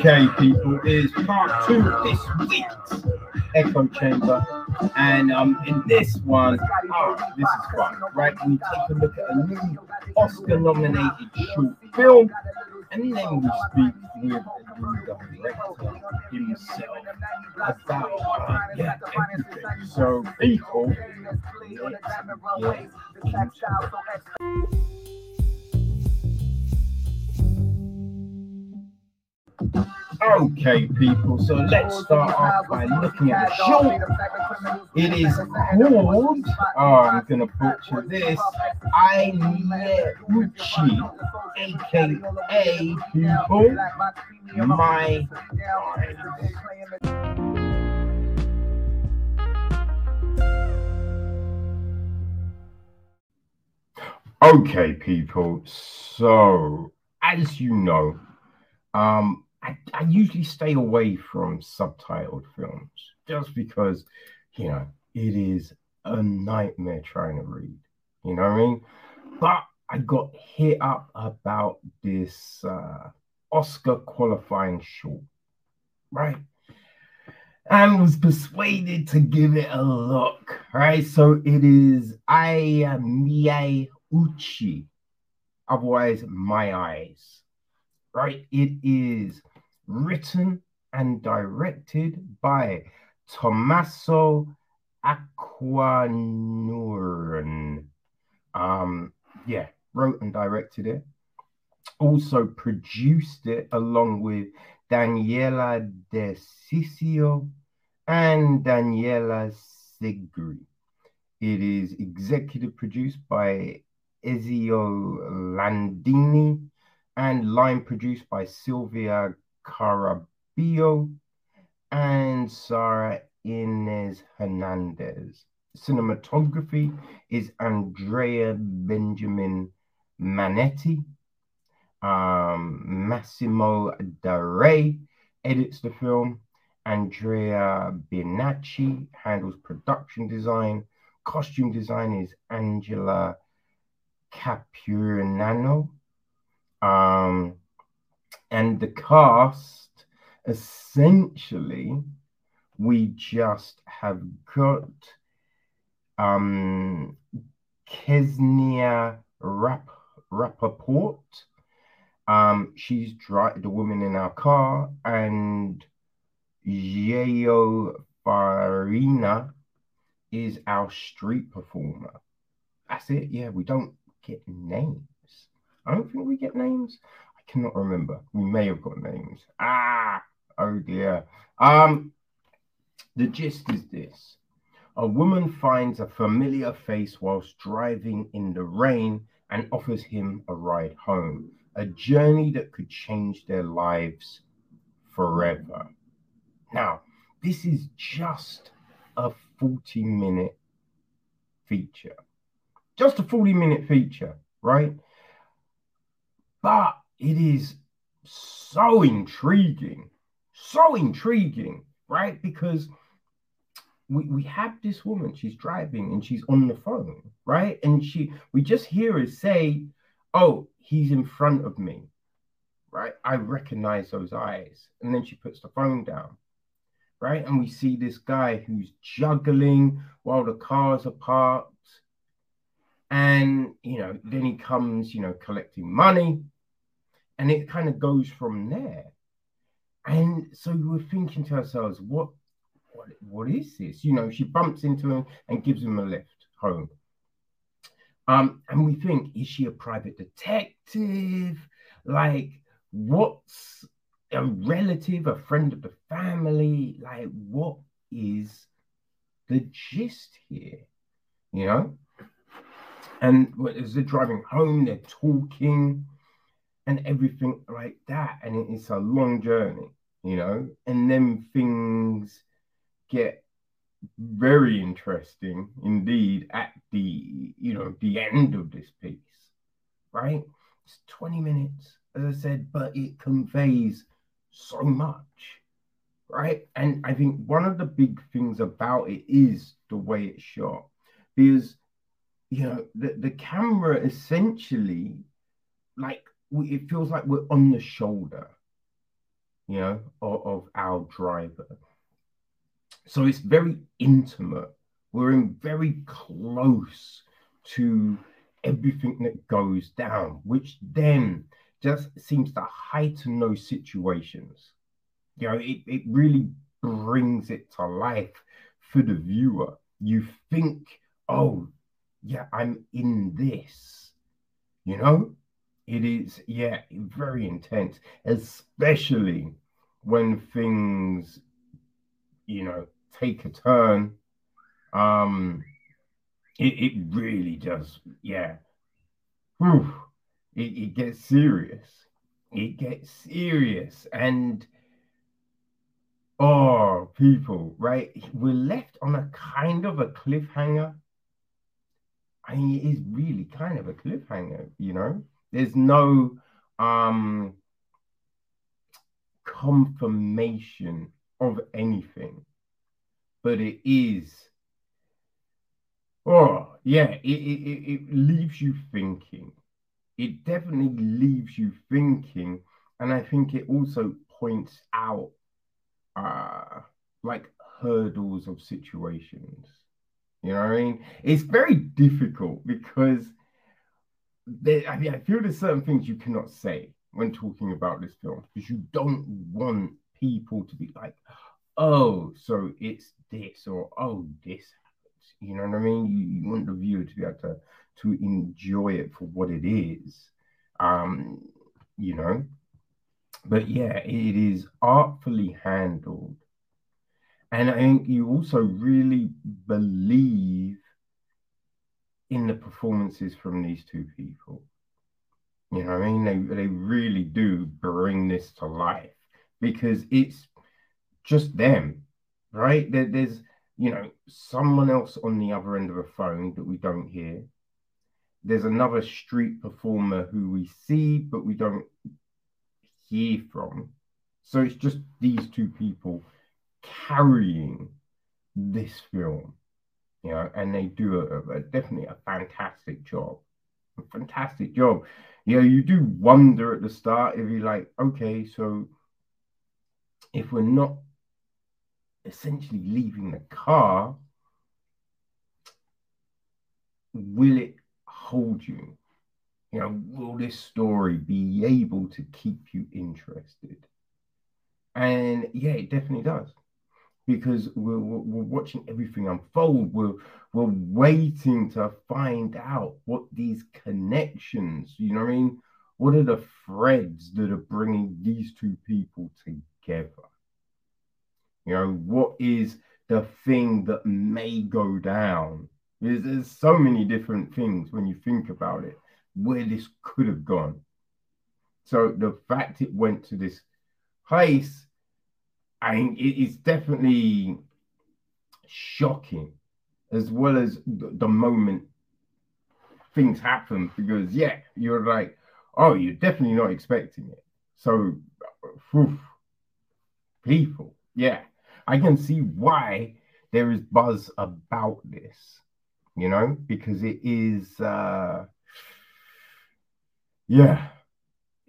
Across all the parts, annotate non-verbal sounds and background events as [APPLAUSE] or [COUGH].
Okay, people, is part two of this week's Echo Chamber. And um, in this one, oh, this is fun, right? We take a look at a new Oscar nominated short film, and then we speak with the director himself about uh, yeah, everything. So, people, let's get into Okay, people, so let's start off by looking at the short. It is called, oh, I'm gonna butcher this, I Uchi, aka people, my Okay, people, so as you know, um, I, I usually stay away from subtitled films just because, you know, it is a nightmare trying to read. You know what I mean? But I got hit up about this uh, Oscar qualifying short, right? And was persuaded to give it a look, right? So it is I Mie Uchi, otherwise My Eyes, right? It is written and directed by Tommaso Acquanuran. Um, yeah, wrote and directed it. Also produced it along with Daniela De Cisio and Daniela Segri. It is executive produced by Ezio Landini and line produced by Silvia Carabillo and Sarah Inez Hernandez. Cinematography is Andrea Benjamin Manetti. Um, Massimo Dare edits the film. Andrea Bianacci handles production design. Costume design is Angela Capuranano. Um, and the cast essentially we just have got um Kesnia Rap Rappaport. Um, she's dri- the woman in our car, and Yeo Farina is our street performer. That's it. Yeah, we don't get names. I don't think we get names cannot remember. We may have got names. Ah, oh dear. Um, the gist is this: a woman finds a familiar face whilst driving in the rain and offers him a ride home. A journey that could change their lives forever. Now, this is just a 40 minute feature. Just a 40 minute feature, right? But it is so intriguing, so intriguing, right? Because we, we have this woman, she's driving and she's on the phone, right? And she we just hear her say, Oh, he's in front of me, right? I recognize those eyes. And then she puts the phone down, right? And we see this guy who's juggling while the cars are parked. And you know, then he comes, you know, collecting money and it kind of goes from there. And so we're thinking to ourselves, what, what, what is this? You know, she bumps into him and gives him a lift home. Um, and we think, is she a private detective? Like, what's a relative, a friend of the family? Like, what is the gist here? You know? And as they're driving home, they're talking and everything like that. And it's a long journey, you know, and then things get very interesting indeed at the you know the end of this piece right it's 20 minutes as i said but it conveys so much right and i think one of the big things about it is the way it's shot because you know the, the camera essentially like it feels like we're on the shoulder. you know, of, of our driver. So it's very intimate. We're in very close to everything that goes down, which then just seems to heighten those situations. You know, it, it really brings it to life for the viewer. You think, oh, yeah, I'm in this. You know, it is, yeah, very intense, especially when things, you know, take a turn. Um, it, it really does, yeah. Whew, it, it gets serious. It gets serious. And oh, people, right? We're left on a kind of a cliffhanger. I mean, it is really kind of a cliffhanger, you know? There's no um confirmation of anything, but it is. Oh, yeah, it, it, it leaves you thinking. It definitely leaves you thinking. And I think it also points out uh, like hurdles of situations. You know what I mean? It's very difficult because I mean, I feel there's certain things you cannot say when talking about this film because you don't want people to be like, oh, so it's this or oh, this happens. You know what I mean? You, you want the viewer to be able to to enjoy it for what it is. Um, you know, but yeah, it is artfully handled. And I think you also really believe in the performances from these two people. You know, I mean, they they really do bring this to life because it's just them, right? There, there's you know someone else on the other end of a phone that we don't hear. There's another street performer who we see but we don't hear from. So it's just these two people carrying this film, you know, and they do a, a definitely a fantastic job. A fantastic job you know, you do wonder at the start if you're like, okay, so if we're not essentially leaving the car, will it hold you? You know, will this story be able to keep you interested? And yeah, it definitely does because we're, we're, watching everything unfold. We're, we're waiting to find out what these connections, you know what I mean? What are the threads that are bringing these two people together? You know, what is the thing that may go down? There's, there's so many different things when you think about it, where this could have gone. So the fact it went to this place I mean, it's definitely shocking, as well as the moment things happen. Because yeah, you're like, oh, you're definitely not expecting it. So, whew, people, yeah, I can see why there is buzz about this. You know, because it is, uh, yeah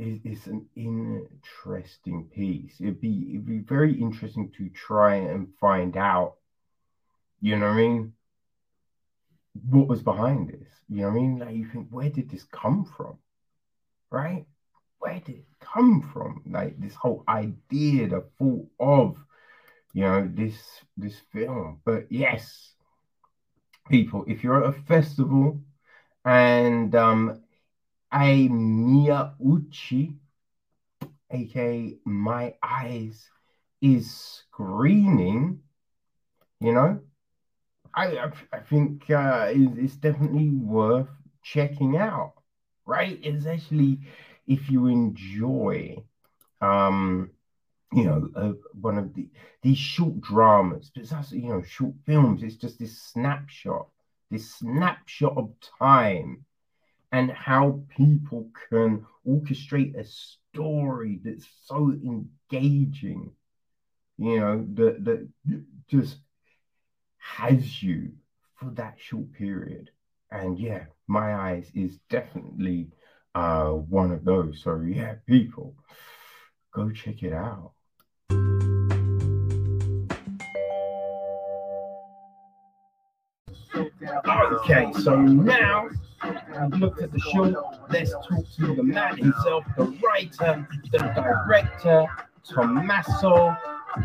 is, an interesting piece. It'd be it'd be very interesting to try and find out, you know what I mean, what was behind this. You know what I mean? Like you think, where did this come from? Right? Where did it come from? Like this whole idea, the thought of, you know, this this film. But yes, people, if you're at a festival and um I Mia Uchi, aka My Eyes, is screening, you know, I I, think uh, it's, it's definitely worth checking out, right? It's actually if you enjoy, um, you know, uh, one of the these short dramas, but that's you know short films. It's just this snapshot, this snapshot of time and how people can orchestrate a story that's so engaging, you know, that, that just has you for that short period. And yeah, My Eyes is definitely uh, one of those. So yeah, people, go check it out. Okay, so now I've looked at the show. Let's talk to the man himself, the writer, the director, Tommaso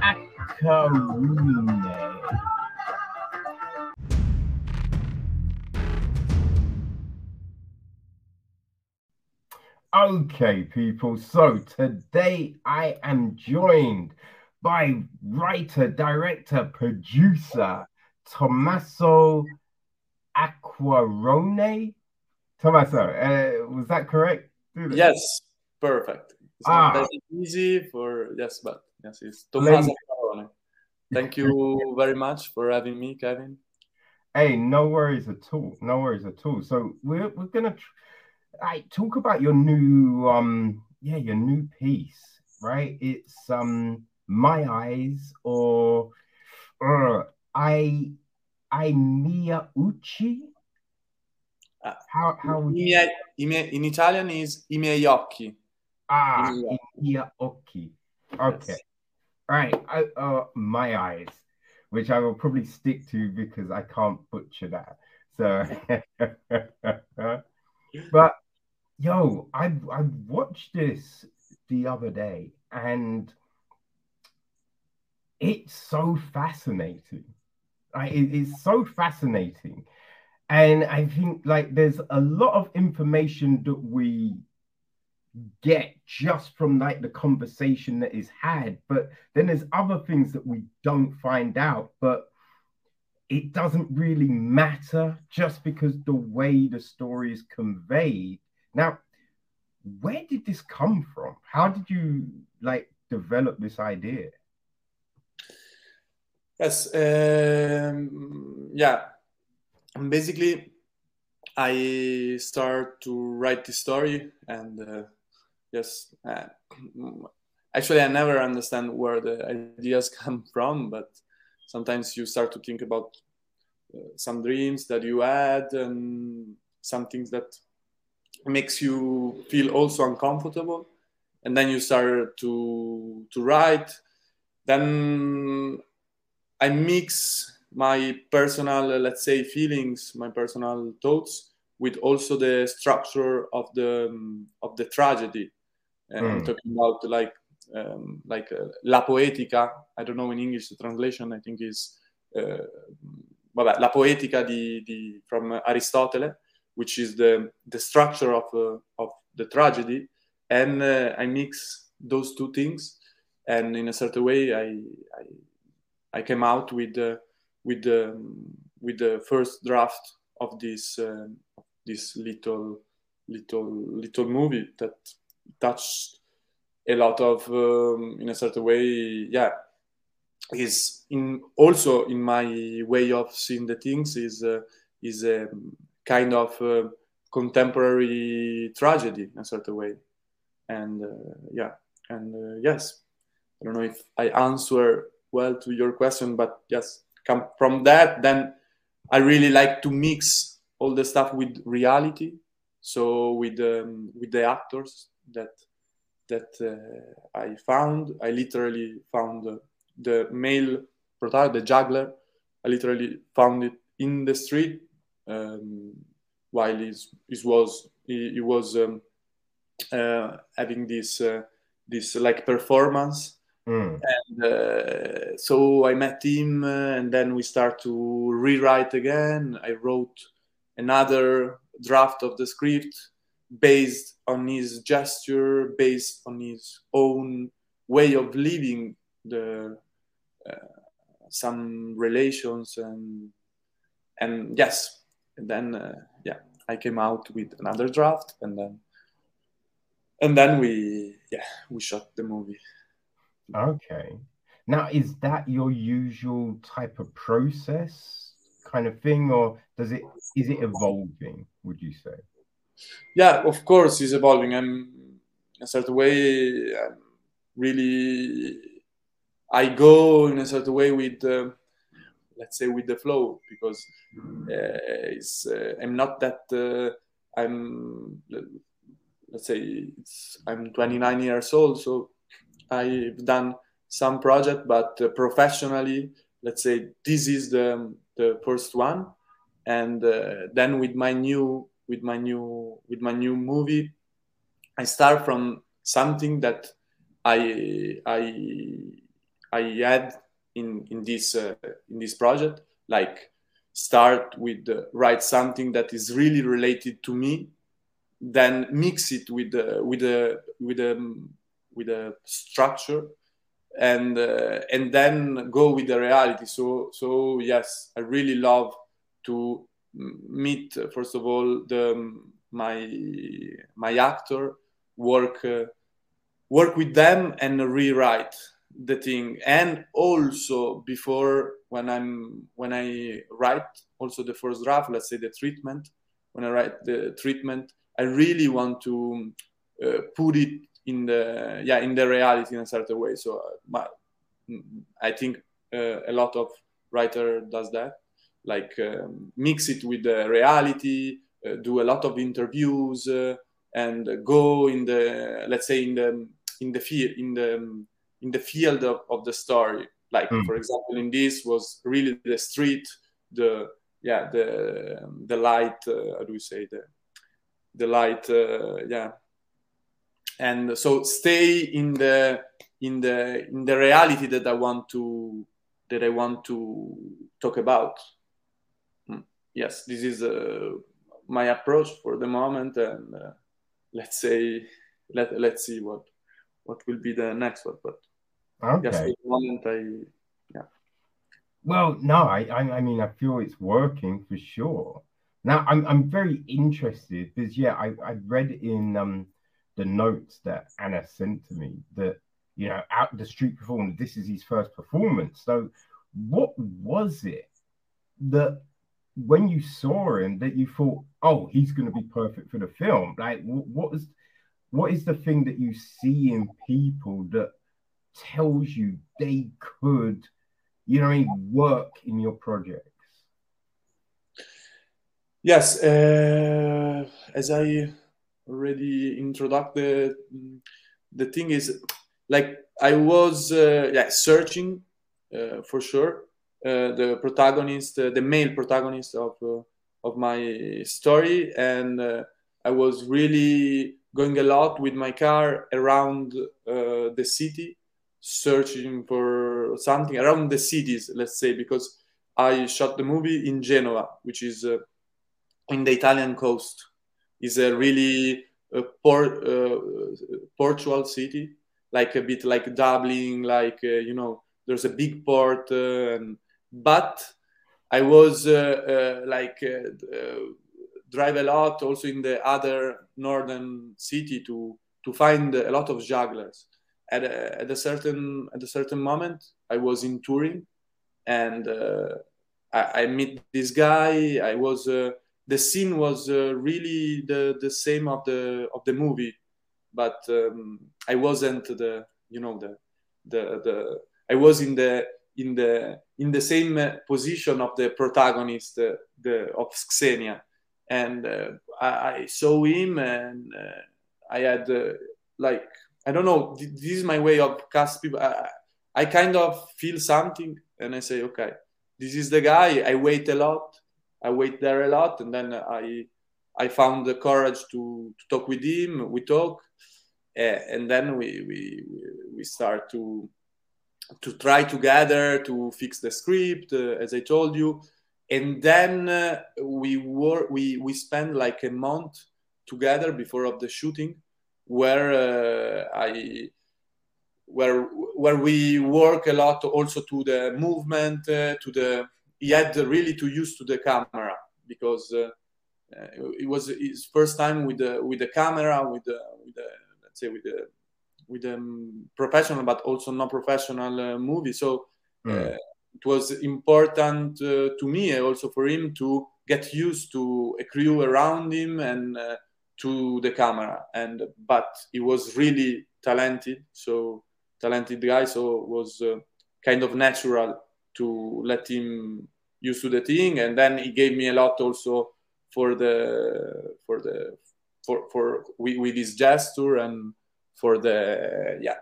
Acquarone. Okay, people. So today I am joined by writer, director, producer Tommaso Acquarone. Tommaso, uh, was that correct? Yes, perfect. It's ah. not easy for yes, but yes, it's Tommaso Thank you very much for having me, Kevin. Hey, no worries at all. No worries at all. So we're we're gonna. Tr- I talk about your new um yeah your new piece right it's um my eyes or uh, I I uh, how how I miei, I miei, in Italian is i miei occhi ah i miei occhi okay yes. right I, uh, my eyes which I will probably stick to because I can't butcher that so [LAUGHS] but yo, I I watched this the other day and it's so fascinating. Like, it, it's so fascinating. And I think like there's a lot of information that we get just from like the conversation that is had, but then there's other things that we don't find out, but it doesn't really matter just because the way the story is conveyed now, where did this come from? How did you like develop this idea? Yes, um, yeah. Basically, I start to write the story, and uh, yes, uh, actually, I never understand where the ideas [LAUGHS] come from, but sometimes you start to think about uh, some dreams that you had and some things that makes you feel also uncomfortable. And then you start to to write. Then i mix my personal let's say feelings my personal thoughts with also the structure of the um, of the tragedy. And mm. i'm talking about like um, like uh, la poetica. I don't know in english the translation i think is uh, vabbè, la poetica di, di, from aristotele which is the the structure of uh, of the tragedy, and uh, I mix those two things, and in a certain way, I I, I came out with the with the with the first draft of this uh, this little little little movie that touched a lot of um, in a certain way yeah is in also in my way of seeing the things is uh, is um, kind of uh, contemporary tragedy in a certain way. And uh, yeah, and uh, yes, I don't know if I answer well to your question, but yes, come from that. Then I really like to mix all the stuff with reality. So with um, with the actors that that uh, I found, I literally found the, the male protagonist, the juggler. I literally found it in the street um, while he was he, he was um, uh, having this uh, this like performance mm. and uh, so i met him uh, and then we start to rewrite again i wrote another draft of the script based on his gesture based on his own way of living the uh, some relations and and yes and then uh, yeah i came out with another draft and then and then we yeah we shot the movie okay. Now is that your usual type of process kind of thing or does it is it evolving would you say? Yeah of course it's evolving i'm in a certain way I'm really i go in a certain way with uh, let's say with the flow because uh, it's, uh, I'm not that uh, I'm let's say I'm 29 years old so I've done some project but professionally let's say this is the the first one. And uh, then with my new with my new with my new movie i start from something that i i i had in in this uh, in this project like start with uh, write something that is really related to me then mix it with the with the with the with a structure and uh, and then go with the reality. So so yes i really love to meet first of all the my my actor work uh, work with them and rewrite the thing. And also before when i'm when i write also the first draft let's say the treatment when i write the treatment i really want to uh, put it in the yeah in the reality in a certain way. So uh, my, i think uh, a lot of writer does that. Like um, mix it with the reality uh, do a lot of interviews uh, and go in the let's say in the in the field in the in the field of, of the story. Like mm. for example in this was really the street the yeah the the light uh, how do we say the the light uh, yeah and so stay in the in the in the reality that i want to that i want to talk about. Hmm. yes this is uh, my approach for the moment and uh, let's say let let's see what what will be the next one but okay. yes, for the moment i yeah. Well no i i, I mean i feel it's working for sure. Now i'm, I'm very interested because yeah i i read in um the notes that Anna sent to me that you know out the street performance this is his first performance. So what was it that when you saw him that you thought oh he's going to be perfect for the film? Like what was what is the thing that you see in people that tells you they could you know work in your projects? Yes uh, as i already introduced the the thing is like I was uh, yeah searching uh, for sure uh, the protagonist uh, the male protagonist of uh, of my story. And uh, I was really going a lot with my car around the city searching for something around the cities let's say because I shot the movie in Genoa which is in the Italian coast is a really a port, uh, portual city, like a bit like Dublin, like uh, you know, there's a big port, uh, and but I was uh, uh, like drive a lot also in the other northern city to to find a lot of jugglers. At a, at a certain at a certain moment, I was in Turin, and I, I meet this guy. I was the scene was uh, really the the same of the of the movie, but um, I wasn't the you know the the the I was in the in the in the same position of the protagonist uh, the of Xenia, and uh, I, I, saw him and uh, I had uh, like I don't know this is my way of cast people. I, I kind of feel something and I say okay this is the guy. I wait a lot I wait there a lot, and then I I found the courage to, to talk with him. We talk, uh, and then we, we we start to to try together to fix the script, uh, as I told you, and then uh, we were we we spent like a month together before of the shooting, where uh, I where where we work a lot also to the movement, to the he had really to use to the camera because uh, uh, it was his first time with the with the camera with the, with the let's say with the with the um, professional but also non-professional uh, movie. So mm. it was important uh, to me and also for him to get used to a crew around him and uh, to the camera. And but he was really talented. So talented guy. So was uh, kind of natural to let him used to the thing and then he gave me a lot also for the for the for for with, with his gesture and for the yeah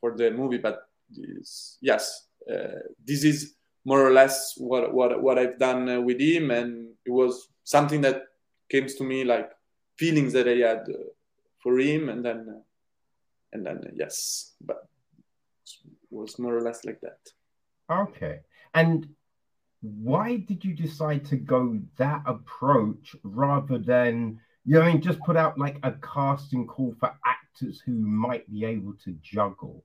for the movie. But this, yes uh, this is more or less what what what I've done uh, with him, and it was something that came to me like feelings that I had uh, for him, and then uh, and then yes, but it was more or less like that. Okay, and why did you decide to go that approach rather than you know I mean just put out like a casting call for actors who might be able to juggle?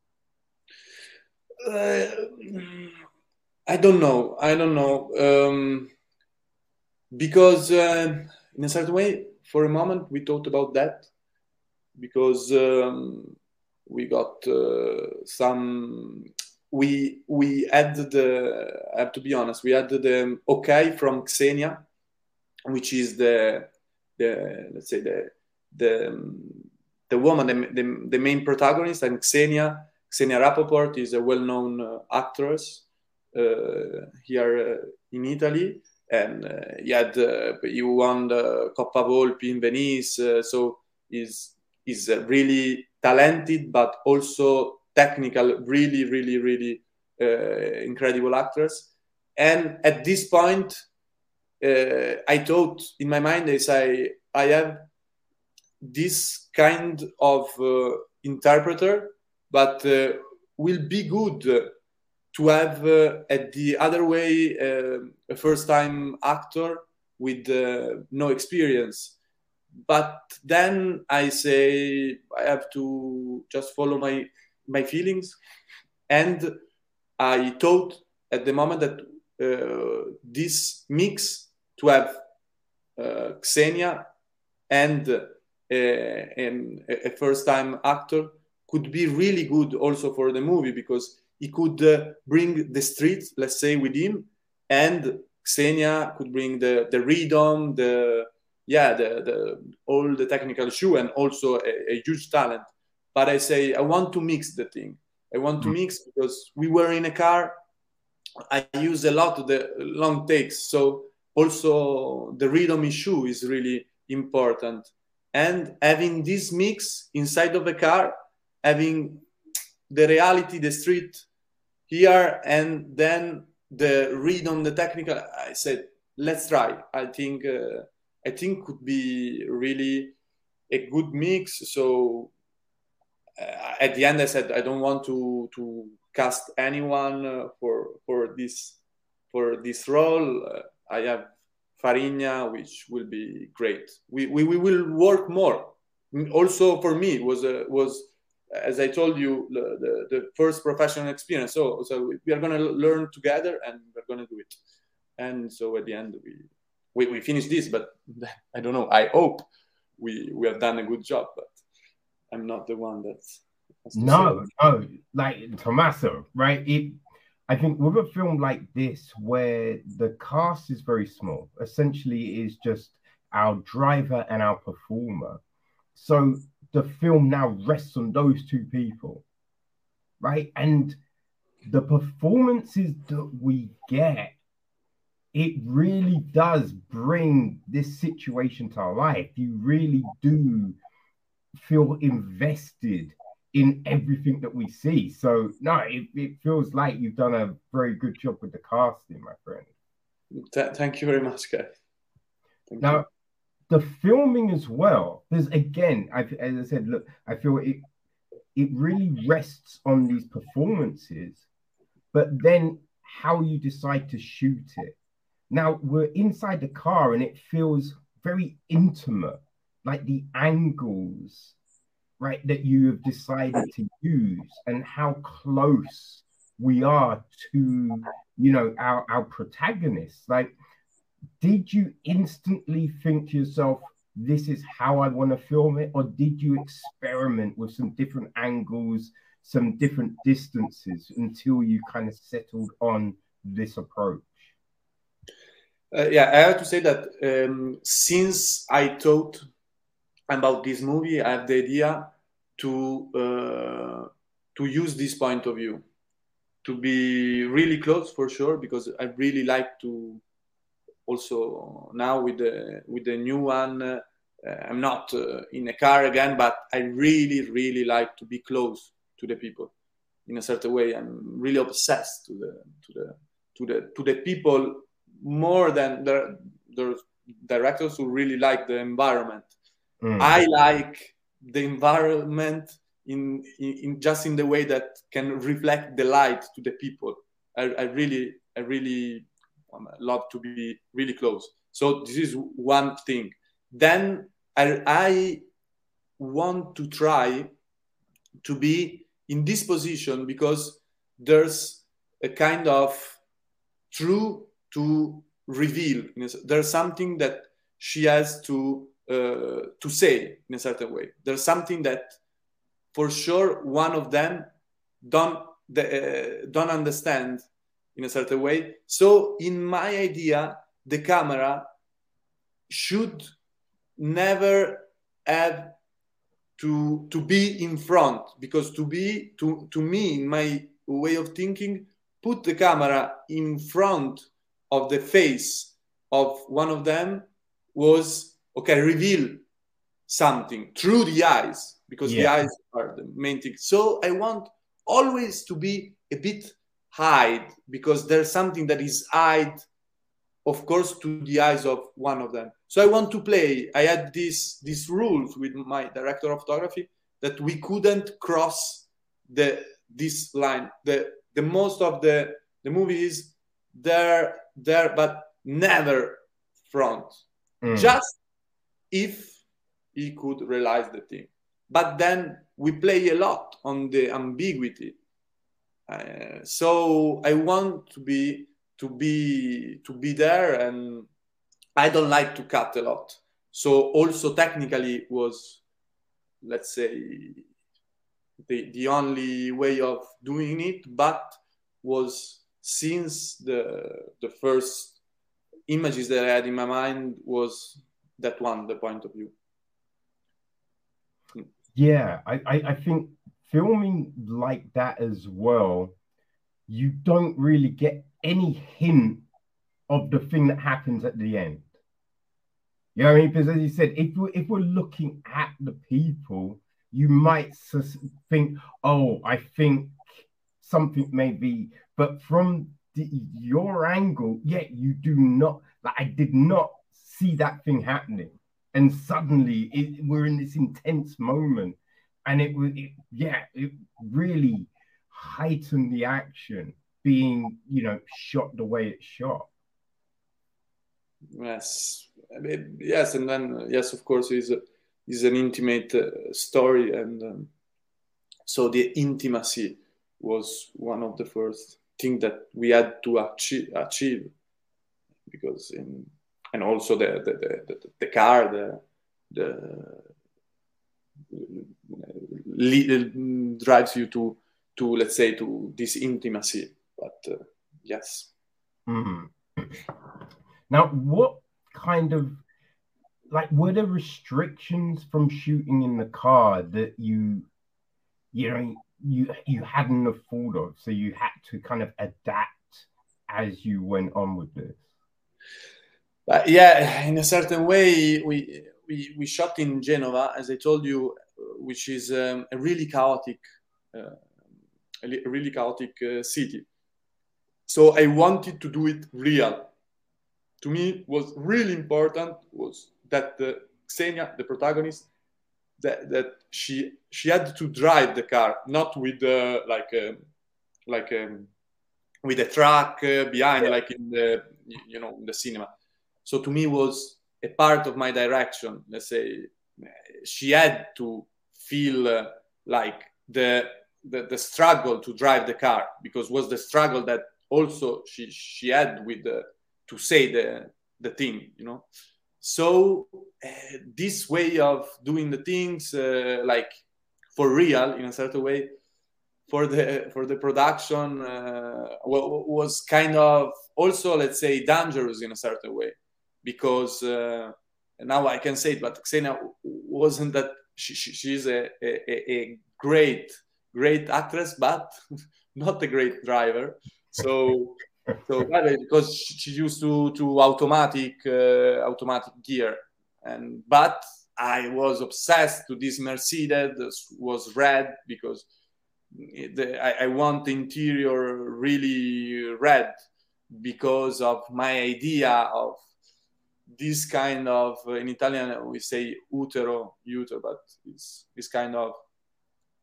Uh, I don't know. I don't know. Um, because uh, in a certain way, for a moment, we thought about that because um, we got uh, some. We we had the. I have to be honest. We had the okay from Xenia, which is the the let's say the the the woman the, the, the main protagonist and Xenia Xenia Rapoport is a well-known uh, actress uh, here uh, in Italy, and he had he won the Coppa Volpi in Venice, so is is really talented but also technical, really, really, really incredible actors. And at this point, uh, I thought in my mind as I I have this kind of uh, interpreter but uh, will be good to have uh, at the other way uh, a first time actor with no experience but then i say i have to just follow my my feelings and i thought at the moment that uh, this mix to have uh, xenia and, uh, and a first time actor could be really good also for the movie because he could uh, bring the street, let's say, with him, and Xenia could bring the the rhythm, the yeah, the the all the technical shoe, and also a, a huge talent. But I say I want to mix the thing. I want to mm. mix because we were in a car. I use a lot of the long takes, so also the rhythm issue is really important. And having this mix inside of a car having the reality, the street here, and then the read on the technical. I said, let's try. I think uh, I think could be really a good mix. So at the end, I said I don't want to to cast anyone uh, for for this for this role. Uh, I have Farina, which will be great. We, we, we will work more. Also for me was a, was as I told you, the, the, the first professional experience. So, so we are going to learn together and we're going to do it. And so at the end, we, we, we finish this, but [LAUGHS] I don't know. I hope we, we have done a good job, but I'm not the one that's. No, no, like Tommaso, right? It, I think with a film like this, where the cast is very small, essentially is just our driver and our performer. So the film now rests on those two people, right? And the performances that we get, it really does bring this situation to life. You really do feel invested in everything that we see. So no, it, it feels like you've done a very good job with the casting, my friend. Th- thank you very much, guys. now, you the filming as well. There's again, I, as I said, look, I feel it it really rests on these performances, but then how you decide to shoot it. Now we're inside the car and it feels very intimate, like the angles, right, that you have decided to use and how close we are to, you know, our, our protagonists. Like did you instantly think to yourself, this is how I want to film it? Or did you experiment with some different angles, some different distances until you kind of settled on this approach? Uh, yeah, I have to say that um, since I thought about this movie, I have the idea to uh, to use this point of view, to be really close for sure, because I really like to also now with the with the new one uh, i'm not uh, in a car again but i really really like to be close to the people in a certain way i'm really obsessed to the to the to the to the people more than the, the directors who really like the environment. Mm. I like the environment in, in, in just in the way that can reflect the light to the people. I, I really I really love to be really close. So this is one thing. Then I, I want to try to be in this position because there's a kind of true to reveal. There's something that she has to uh, to say in a certain way. There's something that, for sure, one of them don't uh, don't understand in a certain way. So, in my idea, the camera should never have to to be in front because to be to to me in my way of thinking put the camera in front of the face of one of them was okay reveal something through the eyes because yeah. the eyes are the main thing so i want always to be a bit hide because there's something that is hide of course to the eyes of one of them so i want to play i had this these rules with my director of photography that we couldn't cross the this line the the most of the the movie is there there but never front mm. just if he could realize the thing. But then we play a lot on the ambiguity. Uh, so i want to be to be to be there and i don't like to cut a lot. So also technically was let's say the, the only way of doing it but was since the the first images that i had in my mind was that one the point of view yeah i i, I think filming like that as well you don't really get any hint of the thing that happens at the end. You know what I mean? Because as you said, if we're, if we're looking at the people, you might think, oh, I think something may be, but from the, your angle, yeah, you do not, like, I did not see that thing happening. And suddenly it, we're in this intense moment. And it was, yeah, it really heightened the action being, you know, shot the way it's shot. Yes, I mean, yes, and then yes, of course, is is an intimate uh, story, and um, so the intimacy was one of the first thing that we had to achieve, achieve because in and also the the, the, the car the the drives you to to let's say to this intimacy but uh, yes. Mm-hmm. Now, what kind of like were there restrictions from shooting in the car that you you know you you hadn't thought of so you had to kind of adapt as you went on with this but yeah in a certain way we we, we shot in genova as i told you which is um, a really chaotic uh, a really chaotic uh, city so I wanted to do it real. To me, was really important was that the Xenia, the protagonist, that, that she she had to drive the car, not with uh, like a, um, like a, um, with a truck uh, behind, like in the you know in the cinema. So to me was a part of my direction. Let's say she had to feel uh, like the, the the struggle to drive the car because was the struggle that also she she had with the, to say the the thing you know so uh, this way of doing the things uh, like for real in a certain way for the for the production uh, was kind of also let's say dangerous in a certain way because uh, now I can say it, but Xenia wasn't that she, she she's a, a, a great great actress, but [LAUGHS] not a great driver. So [LAUGHS] so because she used to to automatic uh, automatic gear, and but I was obsessed to this Mercedes was red because the, I, I, want the interior really red because of my idea of this kind of uh, in Italian we say utero, utero, but it's this kind of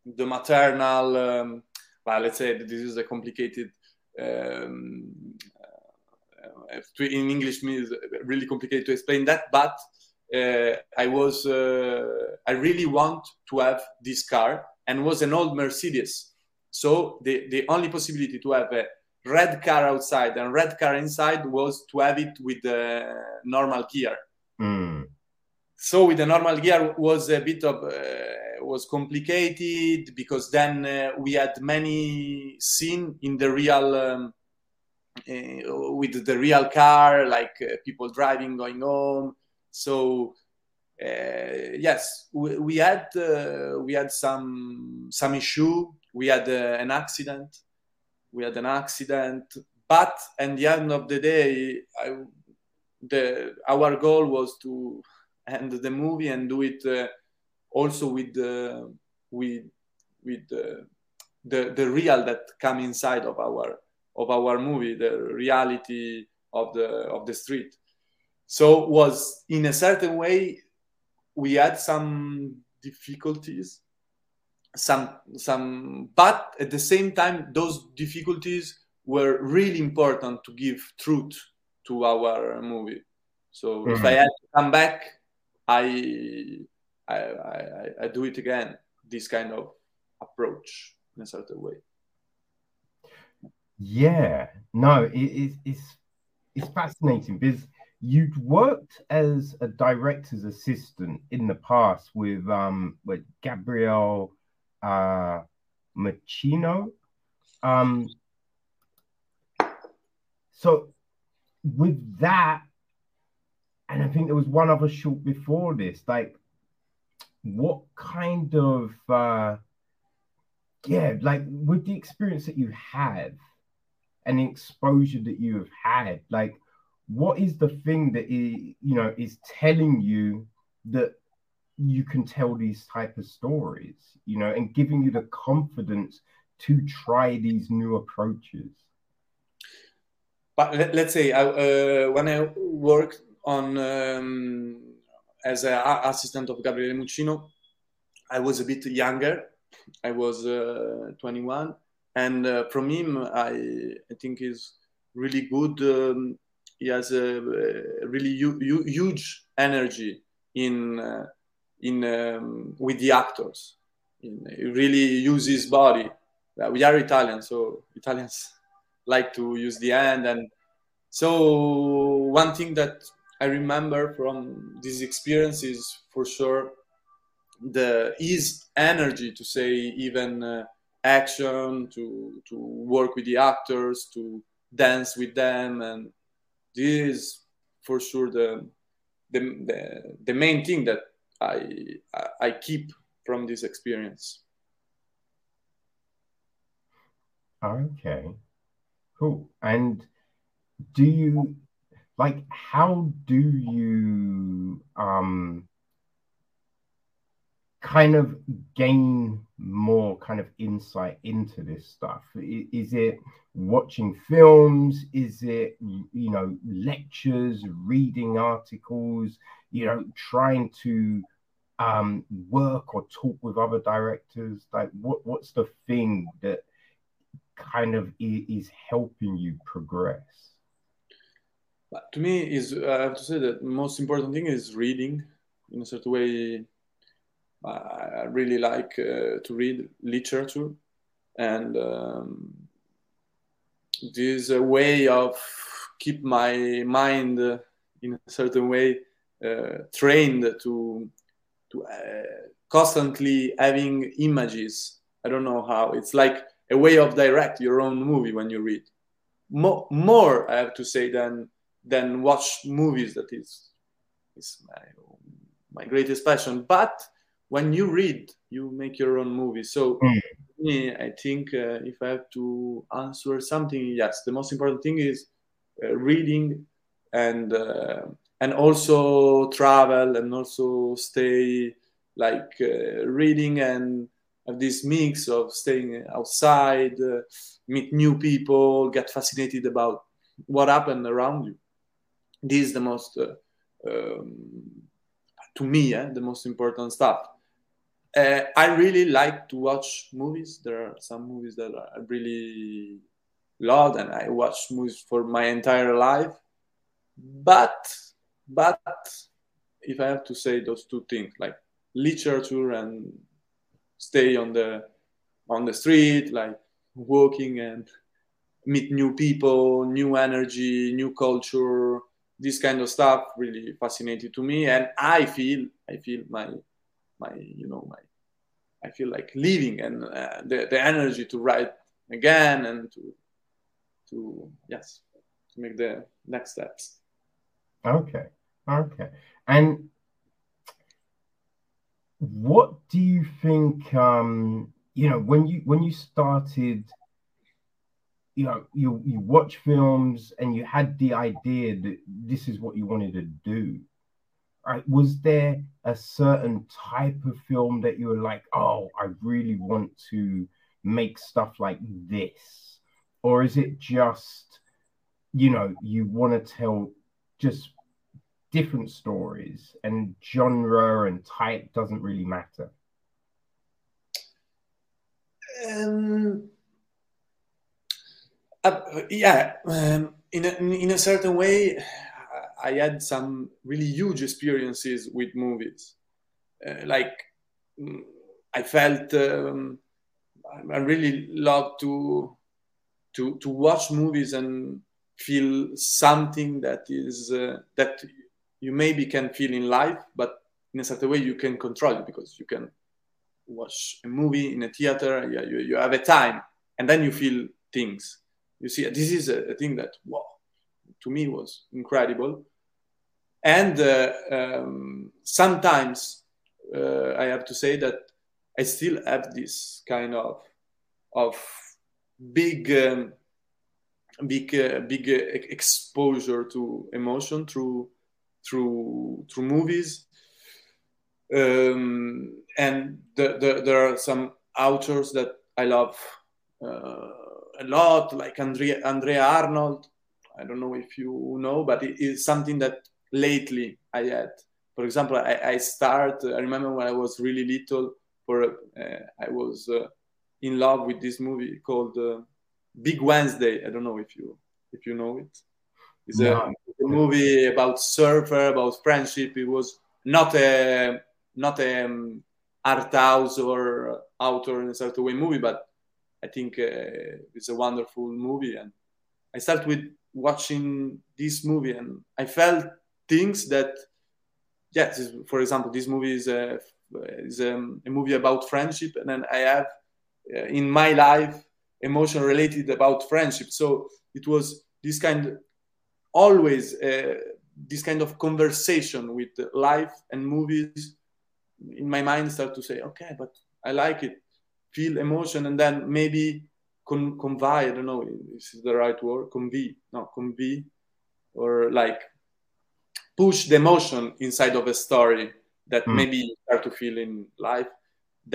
the maternal. Um, well, let's say this is a complicated. Um, uh, in English, means really complicated to explain that, but uh, I was uh, I really want to have this car and was an old Mercedes. So the, the only possibility to have a red car outside and red car inside was to have it with the normal gear. Mm. So with the normal gear was a bit of uh, was complicated because then uh, we had many scene in the real um, uh, with the real car, like uh, people driving going home. So uh, yes, we, we had uh, we had some some issue. We had an accident we had an accident but at the end of the day I, the our goal was to end the movie and do it uh, also with uh, with with uh, the the real that come inside of our of our movie the reality of the of the street. So was in a certain way we had some difficulties some some but at the same time those difficulties were really important to give truth to our movie. So mm-hmm. if i had to come back I, I i i do it again this kind of approach in a certain way. Yeah. No it, it's it's it's fascinating because you'd worked as a director's assistant in the past with um with gabriel uh, Muccino. Um, so with that, and I think there was one other short before this, like what kind of uh yeah, like with the experience that you have and the exposure that you have had, like what is the thing that is, you know is telling you that you can tell these type of stories you know and giving you the confidence to try these new approaches. But let, us say I, uh, when i worked on um, as an assistant of gabriele muccino i was a bit younger. I was uh, 21 and uh, from him i i think is really good um, he has a, a really huge energy in uh, in um, with the actors. In, he really use his body. Uh, we are Italian, so Italians [LAUGHS] like to use the hand, and so one thing that I remember from this experience is for sure the his energy to say even uh, action to to work with the actors to dance with them and this is for sure the the, the, the main thing that I I keep from this experience. Okay, cool. And do you like how do you um kind of gain more kind of insight into this stuff? Is it watching films? Is it, you know, lectures, reading articles, you know, trying to um, work or talk with other directors? Like, what, what's the thing that kind of is helping you progress? To me, is I have to say that most important thing is reading in a certain way I really like uh, to read literature, and um, this is a way of keep my mind uh, in a certain way uh, trained to to uh, constantly having images. I don't know how. It's like a way of direct your own movie when you read. More, more I have to say than than watch movies. That is is my my greatest passion, but when you read, you make your own movie. So mm. me, I think uh, if I have to answer something, yes, the most important thing is uh, reading and uh, and also travel and also stay like uh, reading and have this mix of staying outside, uh, meet new people, get fascinated about what happened around you. This is the most, uh, um, to me, eh, the most important stuff. Uh, I really like to watch movies. There are some movies that I really love, and I watch movies for my entire life. But, but if I have to say those two things, like literature and stay on the on the street, like walking and meet new people, new energy, new culture, this kind of stuff really fascinated to me. And I feel, I feel my, my, you know, my, I feel like living and uh, the, the energy to write again and to, to, yes, to make the next steps. Okay. Okay. And what do you think, um, you know, when you, when you started you know you you watch films and you had the idea that this is what you wanted to do right was there a certain type of film that you were like oh i really want to make stuff like this or is it just you know you want to tell just different stories and genre and type doesn't really matter? Um uh, yeah, um, in, a, in a certain way, I had some really huge experiences with movies. Uh, like, mm, I felt um, I really love to to to watch movies and feel something that is uh, that you maybe can feel in life, but in a certain way you can control it because you can watch a movie in a theater. Yeah, you, you have a time, and then you feel things you see, this is a, a thing that wow, to me was incredible. And uh, um, sometimes uh, I have to say that I still have this kind of of big um, big uh, big uh, exposure to emotion through through through movies um, and the, the, there are some authors that I love uh, a lot, like Andrea, Andrea Arnold. I don't know if you know, but it is something that lately I had. For example, I, I start. I remember when I was really little. For uh, I was uh, in love with this movie called uh, Big Wednesday. I don't know if you if you know it. It's no. a, a, movie about surfer, about friendship. It was not a not a um, art house or author in a certain way movie, but I think uh, it's a wonderful movie. And I started with watching this movie, and I felt things that, yeah, for example, this movie is a is a, a, movie about friendship, and then I have uh, in my life emotion related about friendship. So it was this kind, always uh, this kind of conversation with life and movies. In my mind, start to say, okay, but I like it feel emotion and then maybe con- convey i don't know if this is the right word convey no convey or like push the emotion inside of a story that mm. maybe you start to feel in life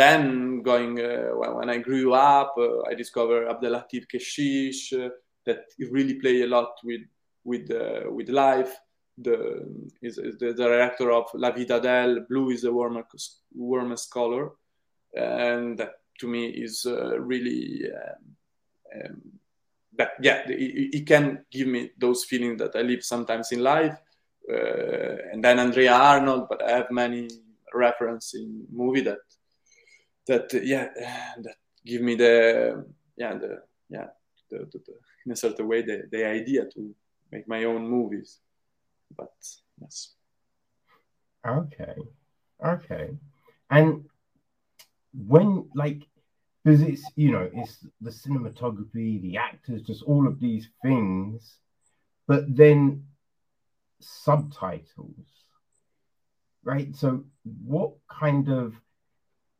then going uh, when i grew up uh, i discovered abdellatif kechiche uh, that really play a lot with with uh, with life the is, is, the director of La Vida d'Adèle. Blue is the warmest, warmest color, and that to me is uh, really um, um, that yeah it, it, can give me those feelings that I live sometimes in life. Uh, and then Andrea Arnold, but I have many reference in movie that that uh, yeah [SIGHS] that give me the yeah the yeah the, the, the, in a certain way the, the idea to make my own movies. But yes. Okay. Okay. And when like because it's you know it's the cinematography the actors just all of these things but then subtitles right? So what kind of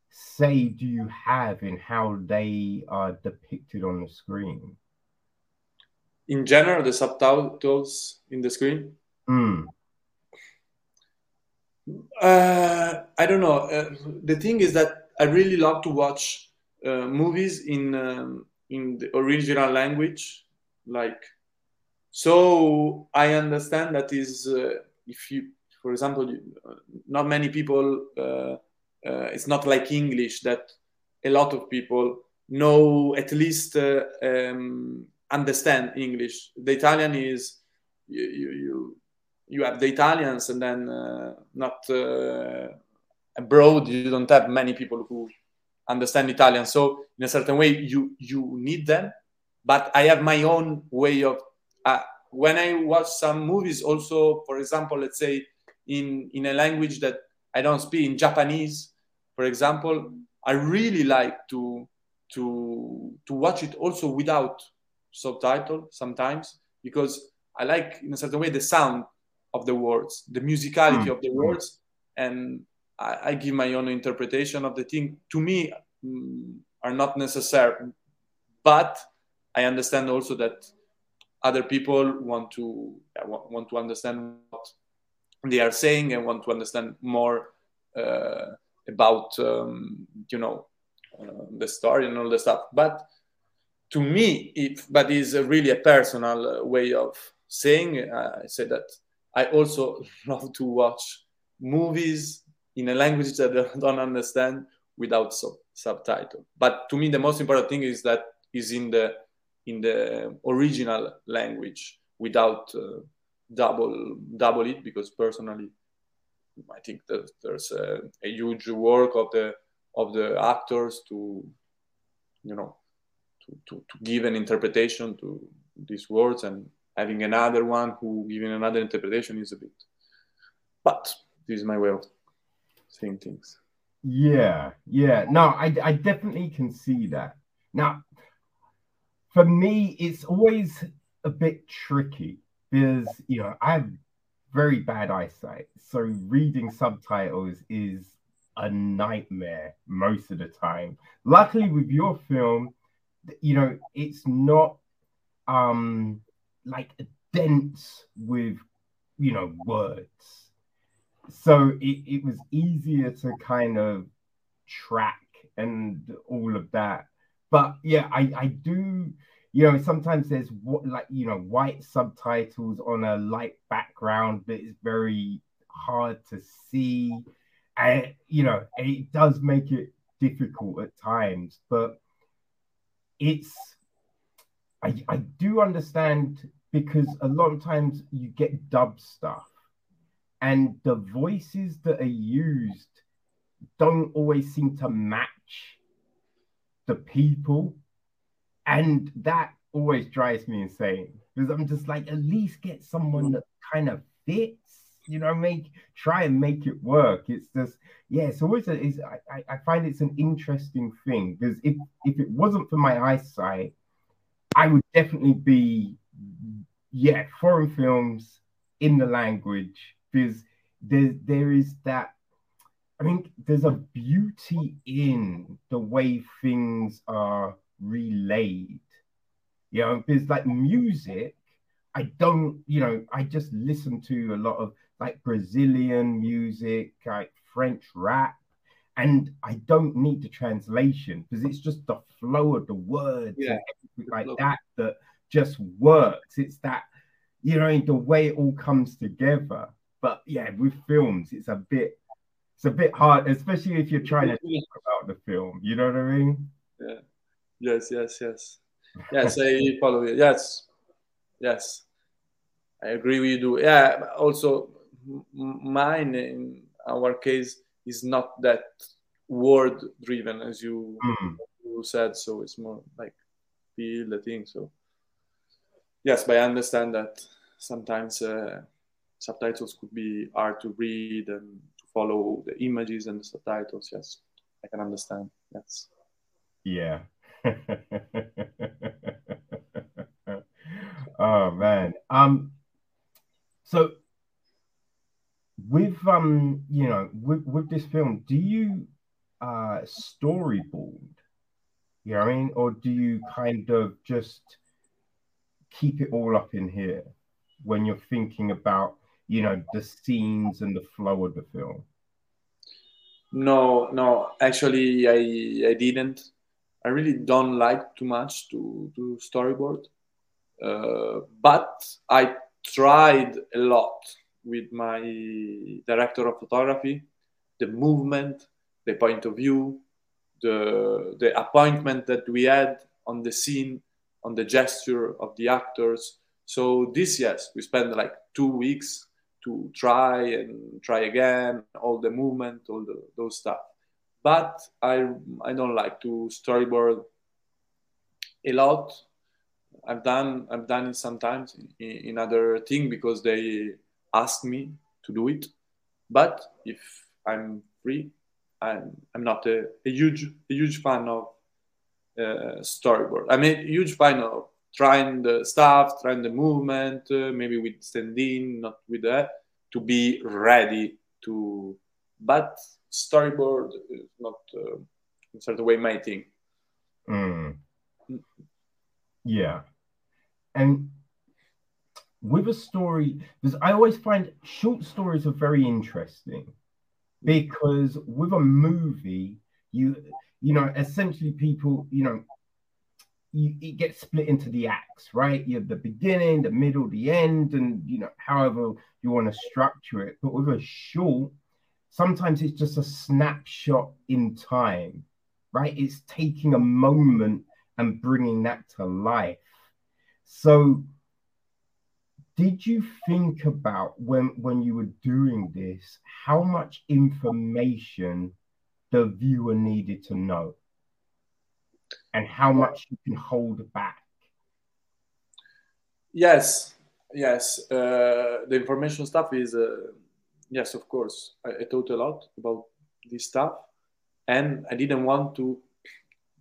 say do you have in how they are depicted on the screen? In general the subtitles in the screen? Mm. uh, i don't know. Uh, the thing is that I really love to watch uh, movies in um, in the original language, like so I understand that is uh, if you, for example, not many people. Uh, uh, it's not like English that a lot of people know at least uh, um, understand English. The Italian is you you you have the Italians and then uh, not uh, abroad you don't have many people who understand Italian. So in a certain way you you need them. But I have my own way of uh, when I watch some movies. Also, for example, let's say in in a language that I don't speak in Japanese, for example, I really like to to to watch it also without subtitle sometimes because I like in a certain way the sound of the words, the musicality mm. of the words, and I, I, give my own interpretation of the thing. To me, mm, are not necessary, but I understand also that other people want to want, want to understand what they are saying and want to understand more uh, about um, you know uh, the story and all the stuff. But to me, if but is really a personal uh, way of saying. Uh, I say that I also [LAUGHS] love to watch movies in a language that I [LAUGHS] don't understand without sub- subtitle. But to me, the most important thing is that is in the in the original language without uh, double double it because personally I think that there's a, a, huge work of the of the actors to you know to, to, to give an interpretation to these words and having another one who giving another interpretation is a bit but this is my way of seeing things. Yeah yeah. No i, I definitely can see that. Now for me it's always a bit tricky because you know i have very bad eyesight. So reading subtitles is a nightmare most of the time. Luckily with your film you know it's not um like dense with you know words. So it, it was easier to kind of track and all of that but yeah i i do you know sometimes there's what like you know white subtitles on a light background but it's very hard to see. And you know it does make it difficult at times but it's I, I do understand because a lot of times you get dub stuff and the voices that are used don't always seem to match the people. And that always drives me insane because i'm just like at least get someone that kind of fits you know make try and make it work. It's just yeah it's always a, it's, I, I find it's an interesting thing because if if it wasn't for my eyesight i would definitely be yeah foreign films in the language because there there is that i think there's a beauty in the way things are relayed you know because like music I don't, you know, I just listen to a lot of like Brazilian music, like French rap, and I don't need the translation because it's just the flow of the words yeah. like that that just works. It's that, you know, the way it all comes together. But yeah, with films, it's a bit it's a bit hard, especially if you're trying to talk about the film. You know what I mean? Yeah. Yes, yes, yes. [LAUGHS] Yes, I follow you. Yes. Yes. I agree with you. Do. Yeah. Also, mine in our case is not that word driven as you, mm. you said so it's more like feel the thing so yes but i understand that sometimes uh, subtitles could be hard to read and follow the images and the subtitles yes. I can understand yes. Yeah. [LAUGHS] Oh man. Um so with um you know with with this film do you uh storyboard? You know what i mean? Or do you kind of just keep it all up in here when you're thinking about you know the scenes and the flow of the film? No no. Actually i i didn't. I really don't like too much to to storyboard. Uh, but I tried a lot with my director of photography, the movement, the point of view, the the appointment that we had on the scene, on the gesture of the actors. So this yes, we spent like two weeks to try and try again, all the movement, all the, those stuff. But I I don't like to storyboard a lot. I've done I've done it sometimes in, other thing because they ask me to do it. But if I'm free, I'm I'm not a, a huge a huge fan of uh, storyboard. I'm a huge fan of trying the stuff, trying the movement, uh, maybe with stand-in, not with that, to be ready to. But storyboard is not uh, in a certain way my thing. Mm. Yeah, and with a story, because I always find short stories are very interesting because with a movie, you you know essentially people you know you, it gets split into the acts, right? You have the beginning, the middle, the end, and you know, however you want to structure it. But with a short, sometimes it's just a snapshot in time, right? It's taking a moment and bringing that to life. So, did you think about when when you were doing this how much information the viewer needed to know? And how much you can hold back. Yes, yes. Uh, the information stuff is, uh, yes, of course. I, I, thought a lot about this stuff, and I didn't want to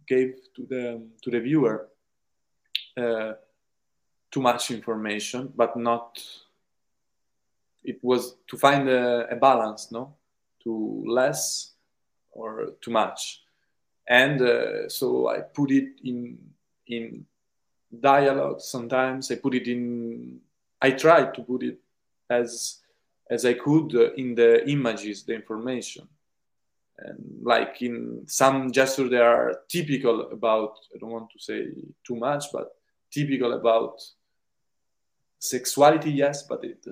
give to the to the viewer uh, too much information, but not. It was to find a, a balance, no, to less or too much and uh, so I put it in in dialogue. Sometimes I put it in. I tried to put it as as I could uh, in the images, the information, and like in some gestures they are typical about. I don't want to say too much, but typical about sexuality. Yes, but it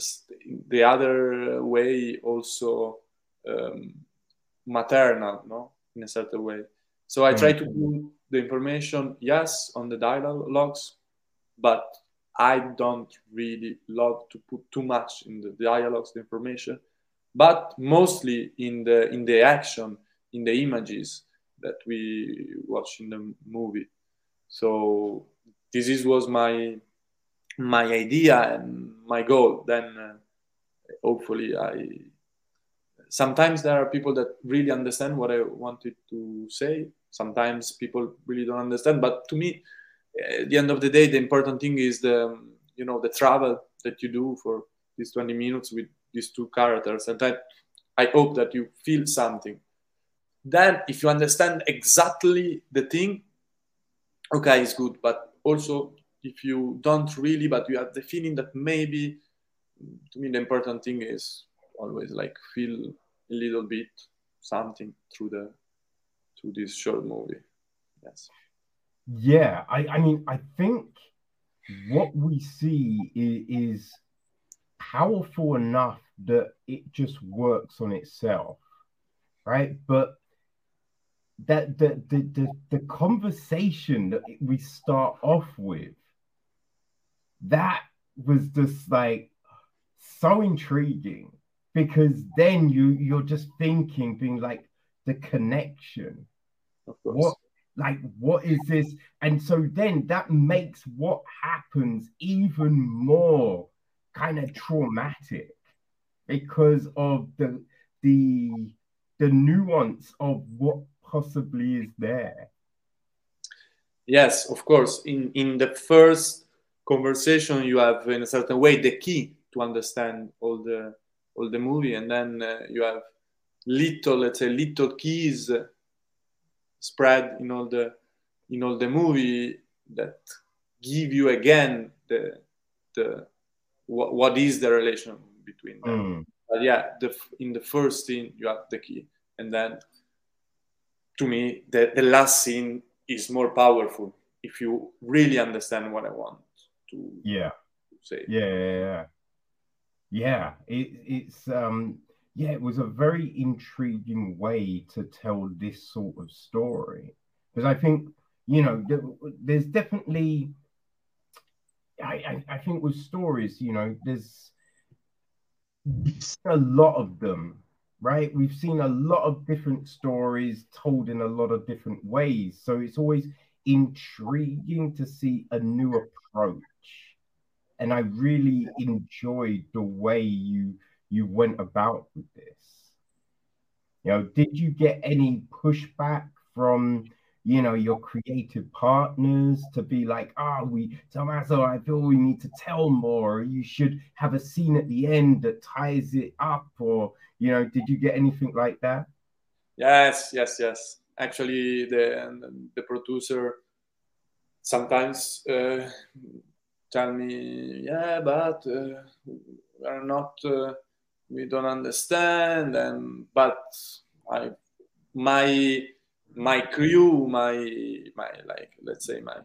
the other way also um, maternal, no, in a certain way so I try to mm. put the information, yes, on the dialogues, but I don't really love to put too much in the dialogues, the information, but mostly in the in the action, in the images that we watch in the movie. So this is, was my my idea and my goal. Then uh, hopefully I. Sometimes there are people that really understand what I wanted to say, sometimes people really don't understand. But to me at the end of the day the important thing is the um, you know the travel that you do for these 20 minutes with these two characters. And that i hope that you feel something. Then if you understand exactly the thing okay it's good. But also if you don't really but you have the feeling that maybe to me the important thing is always like feel a little bit something through the to this short movie. Yes. Yeah, I, I mean, I think what we see is, is powerful enough that it just works on itself, right? But that the the the, the conversation that we start off with, that was just like so intriguing because then you you're just thinking, being like the connection what like what is this? And so then that makes what happens even more kind of traumatic because of the the the nuance of what possibly is there. Yes, of course. In in the first conversation, you have in a certain way the key to understand all the all the movie, and then uh, you have little, let's say, little keys spread in all the in all the movie that give you again the the what, what is the relation between them. Mm. But yeah, the in the first scene you have the key, and then to me the, the last scene is more powerful if you really understand what I want to yeah say. Yeah, yeah, yeah. Yeah, it, it's um yeah, it was a very intriguing way to tell this sort of story. Because I think you know there's definitely I, I I think with stories you know there's a lot of them right? We've seen a lot of different stories told in a lot of different ways. So it's always intriguing to see a new approach. And I really enjoyed the way you you went about with this. You know, did you get any pushback from you know your creative partners to be like, ah, oh, we Tommaso, I feel we need to tell more. You should have a scene at the end that ties it up, or you know, did you get anything like that? Yes, yes, yes. Actually, the the producer sometimes uh, tell me, yeah, but uh, we are not, uh, we don't understand, and but I, my my crew, my my like let's say my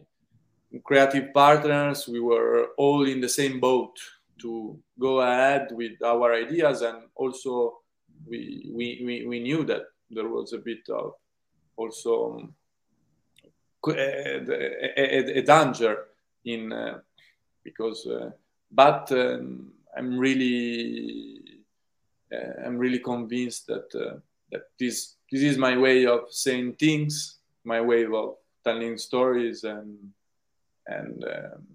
creative partners, we were all in the same boat to go ahead with our ideas, and also we we we, we knew that there was a bit of also a, a, a, danger in uh, because uh, but um, I'm really I'm really convinced that uh, that this this is my way of saying things, my way of telling stories, and and um,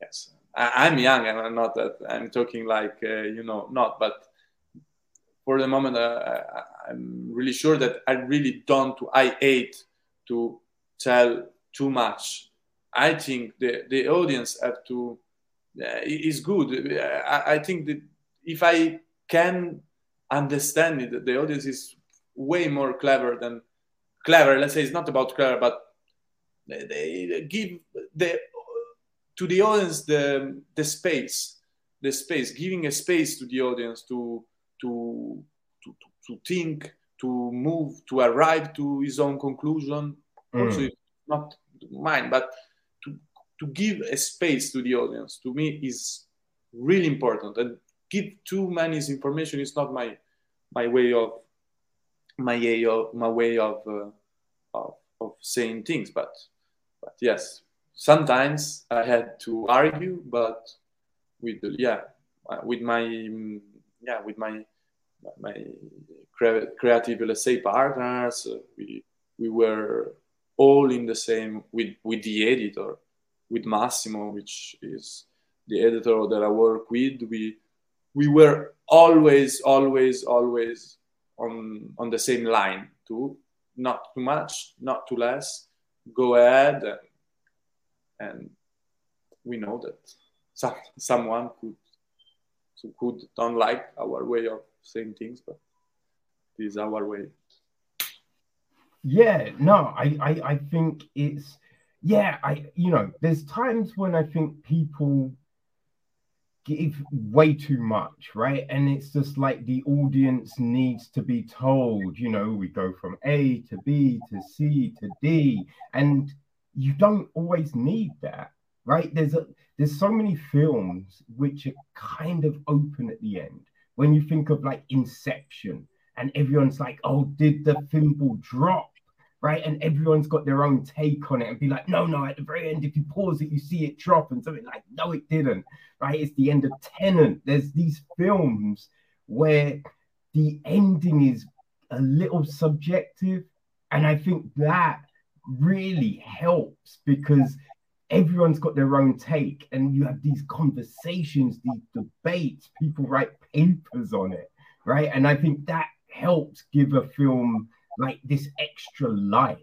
yes, I, am young. And I'm not that I'm talking like uh, you know not, but for the moment, uh, I, am really sure that I really don't. I hate to tell too much. I think the the audience have to uh, is good. I, I, think that if I can understand it, the audience is way more clever than clever. Let's say it's not about clever, but they give the to the audience the the space, the space, giving a space to the audience to to to, to think, to move, to arrive to his own conclusion. Mm. Also, not mine, but to to give a space to the audience to me is really important and give too many information is not my my way of my way of my way of uh, of, of saying things but but yes sometimes i had to argue but with yeah with my yeah with my my creative let's say partners uh, we we were all in the same with with the editor with Massimo, which is the editor that I work with, we we were always, always, always on on the same line to Not too much, not too less. Go ahead, and, and we know that some someone could could don't like our way of saying things, but this is our way. Yeah, no, I, I, I think it's yeah, I you know, there's times when I think people give way too much, right? And it's just like the audience needs to be told, you know, we go from A to B to C to D, and you don't always need that, right? There's a there's so many films which are kind of open at the end. When you think of like Inception, and everyone's like, oh, did the thimble drop? Right? And everyone's got their own take on it and be like, no, no, at the very end, if you pause it, you see it drop and something like, no, it didn't, right? It's the end of Tenet. There's these films where the ending is a little subjective. And I think that really helps because everyone's got their own take and you have these conversations, these debates, people write papers on it, right? And I think that helps give a film like this extra life,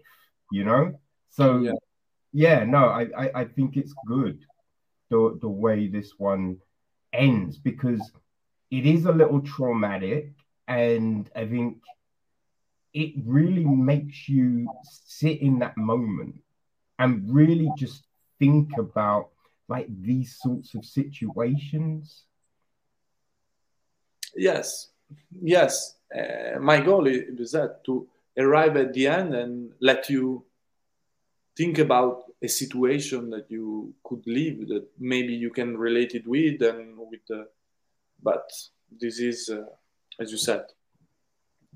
you know? So yeah, yeah no, I, I, I think it's good the the way this one ends because it is a little traumatic and I think it really makes you sit in that moment and really just think about like these sorts of situations. Yes, yes. Uh, my goal is that to arrive at the end and let you think about a situation that you could live that maybe you can relate it with and with the but this is uh, as you said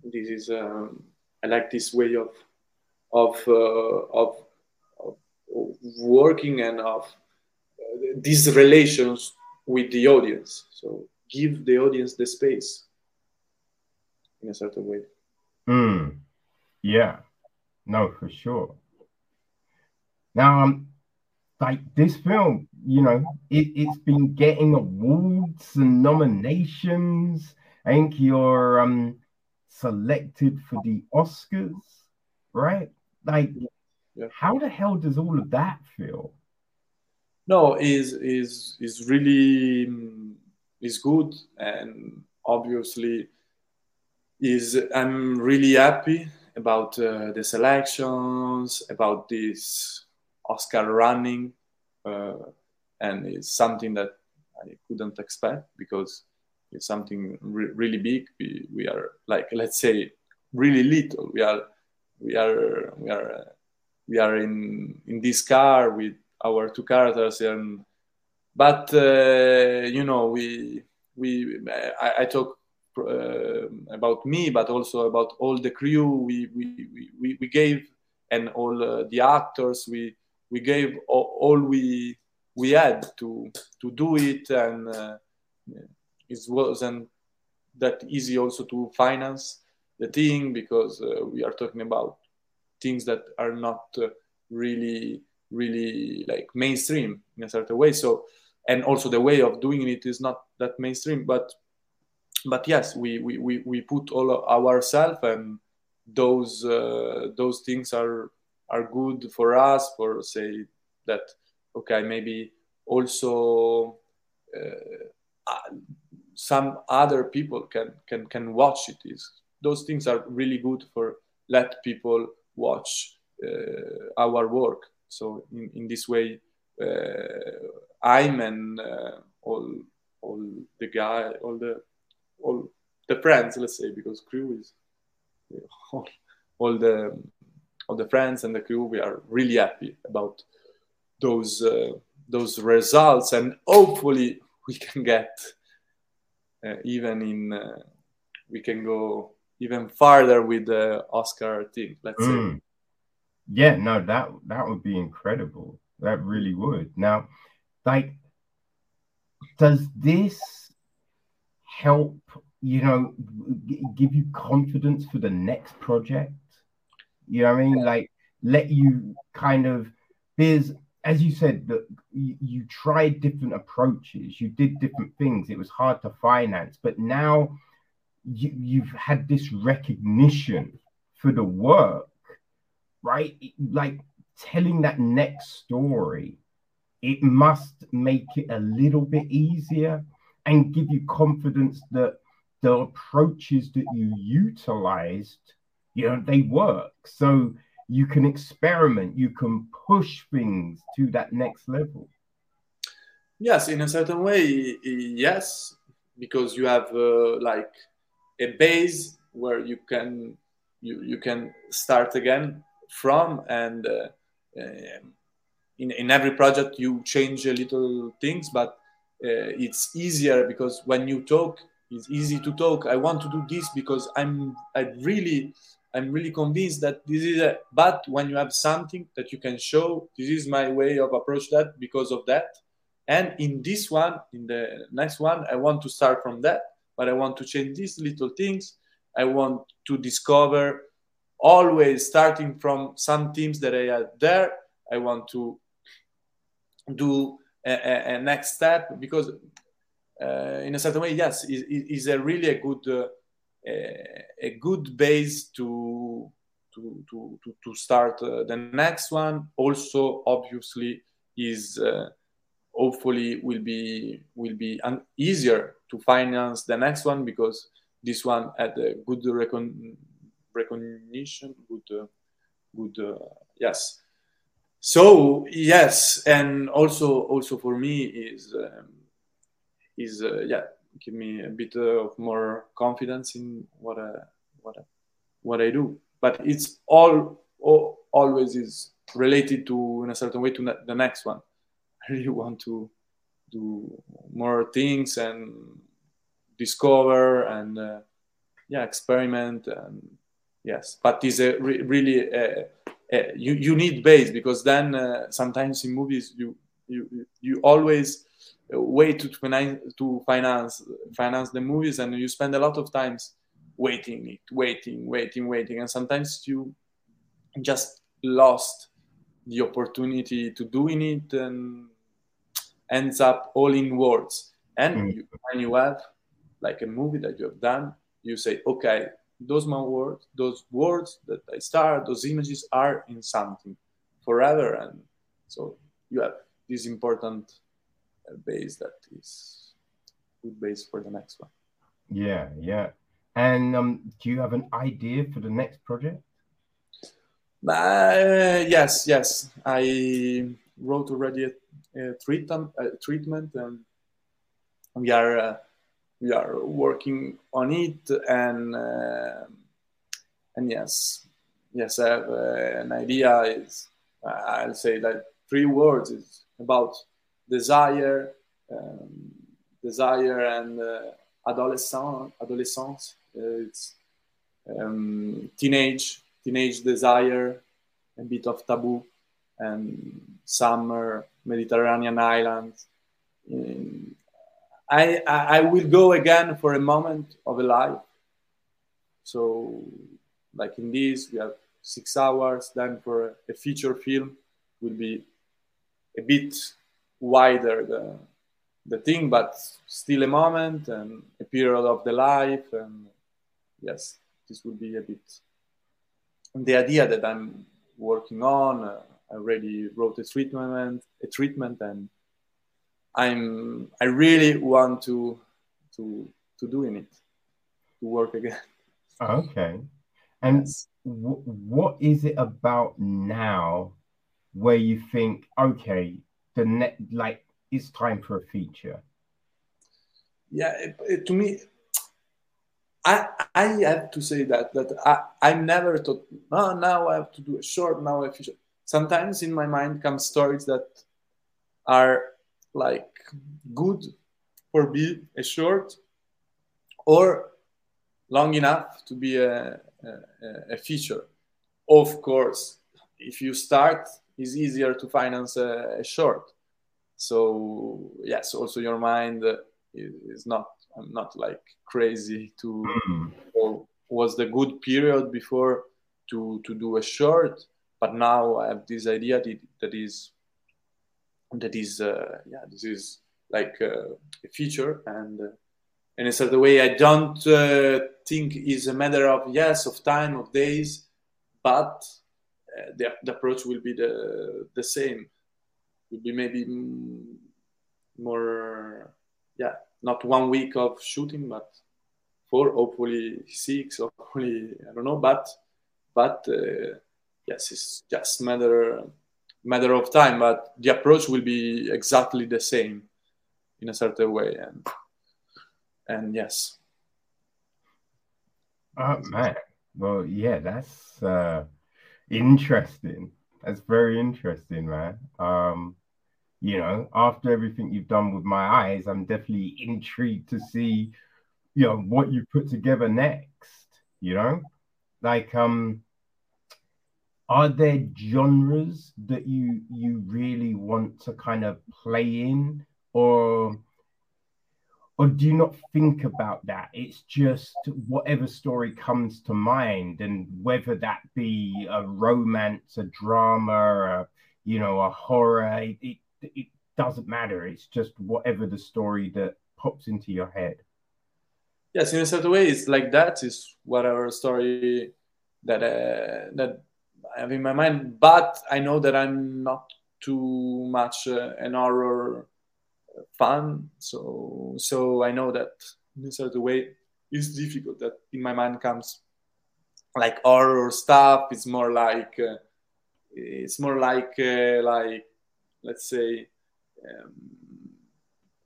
this is um, i like this way of of uh, of, of working and of uh, these relations with the audience so give the audience the space in a certain way mm. Yeah no for sure now, um, like this film, you know, it, it's been getting awards and nominations. I think you're um selected for the Oscars, right? Like, yeah. how the hell does all of that feel? No, is is is really is good, and obviously is I'm really happy about uh, the selections, about this Oscar running, uh, and it's something that I couldn't expect because it's something re- really big. We, we are like let's say really little. We are we are we are uh, we are in in this car with our two characters and but uh, you know we we I, I talk about me but also about all the crew. We we, we, we gave and all uh, the actors we we gave all, all, we we had to to do it, and uh, it wasn't that easy also to finance the thing because uh, we are talking about things that are not uh, really really like mainstream in a certain way. So and also the way of doing it is not that mainstream but but yes we we, we, we put all ourselves and those uh, those things are are good for us for say that okay maybe also uh, some other people can can can watch it. Is those things are really good for let people watch uh, our work. So in, in this way uh, i'm and uh, all all the guy all the all the friends let's say because crew is [LAUGHS] all, all the of the friends and the crew, we are really happy about those uh, those results, and hopefully we can get uh, even in uh, we can go even farther with the Oscar thing. Let's mm. say. Yeah, no, that that would be incredible. That really would. Now, like, does this help? You know, give you confidence for the next project? You know what I mean? Like let you kind of there's as you said that you, you tried different approaches, you did different things. It was hard to finance, but now you, you've had this recognition for the work, right? Like telling that next story, it must make it a little bit easier and give you confidence that the approaches that you utilized you know they work. So you can experiment you can push things to that next level. Yes in a certain way yes because you have uh, like a base where you can you, you can start again from and uh, um, in, in every project you change a little things but uh, Uh, it's easier because when you talk it's easy to talk i want to do this because i'm i really I'm really convinced that this is a, but when you have something that you can show, this is my way of approach that because of that. And in this one, in the next one, I want to start from that, but I want to change these little things. I want to discover always starting from some teams that I had there. I want to do a, a, next step because uh, in a certain way, yes, it is a really a good uh, a, good base to to to to, to start uh, the next one. Also, obviously, is uh, hopefully will be will be un- easier to finance the next one because this one had a good recon- recognition, good uh, good uh, yes. So yes, and also also for me is um, is uh, yeah give me a bit of more confidence in what I, what I, what I do. But it's all, all always is related to in a certain way to the next one. [LAUGHS] I really want to do more things and discover and uh, yeah experiment and yes but is a re- really uh, uh, you you need base because then uh, sometimes in movies you you you always wait to finance to finance finance the movies and you spend a lot of times waiting it waiting waiting waiting and sometimes you just lost the opportunity to doing it and ends up all in words and mm. you, when you have like a movie that you have done you say okay those my words those words that i start those images are in something forever. And so you have this important uh, base that is good base for the next one. Yeah yeah. And um, do you have an idea for the next project? Uh, yes yes. I wrote already a, a treatment a treatment and we are uh, we are working on it and uh, and yes yes i have uh, an idea. Is i'll say that three words is about desire um, desire and uh, adolescence. Uh, it's um, teenage teenage desire a bit of taboo and summer mediterranean islands I, I will go again for a moment of a life. So, like in this, we have six hours. Then for a feature film, will be a bit wider the the thing, but still a moment and a period of the life. And yes, this will be a bit the idea that I'm working on. Uh, I already wrote a treatment, a treatment, and I'm I really want to to to doing it to work again. Okay, and yes. w- what is it about now where you think okay the net like it's time for a feature? Yeah, it, it, to me, I I have to say that that I I never thought oh now I have to do a short now a feature. Sometimes in my mind come stories that are like good for be a short or long enough to be a, a, a feature. Of course, if you start, it's easier to finance a, a short. So yes, also your mind is not I'm not like crazy to mm. or was the good period before to to do a short, but now I have this idea that, that is that is uh, yeah this is like uh, a feature. And uh, in a certain way i don't uh, think is a matter of yes of time of days but uh, the, the approach will be the the same. Will be maybe more yeah not one week of shooting but four hopefully six [LAUGHS] hopefully i don't know but but uh, yes it's just matter matter of time, but the approach will be exactly the same in a certain way. And and yes. Oh man. Well, yeah, that's uh, interesting. That's very interesting, man. Um, you know, after everything you've done with my eyes, I'm definitely intrigued to see, you know, what you put together next. You know, like um, are there genres that you you really want to kind of play in? Or or do you not think about that? It's just whatever story comes to mind and whether that be a romance a drama a, you know a horror it, it, it doesn't matter. It's just whatever the story that pops into your head. Yes in a certain way it's like that is whatever story that uh, that I have in my mind, but I know that I'm not too much uh, an horror fan, so so I know that in a certain way it's difficult. That in my mind comes like horror stuff. It's more like uh, it's more like uh, like let's say um,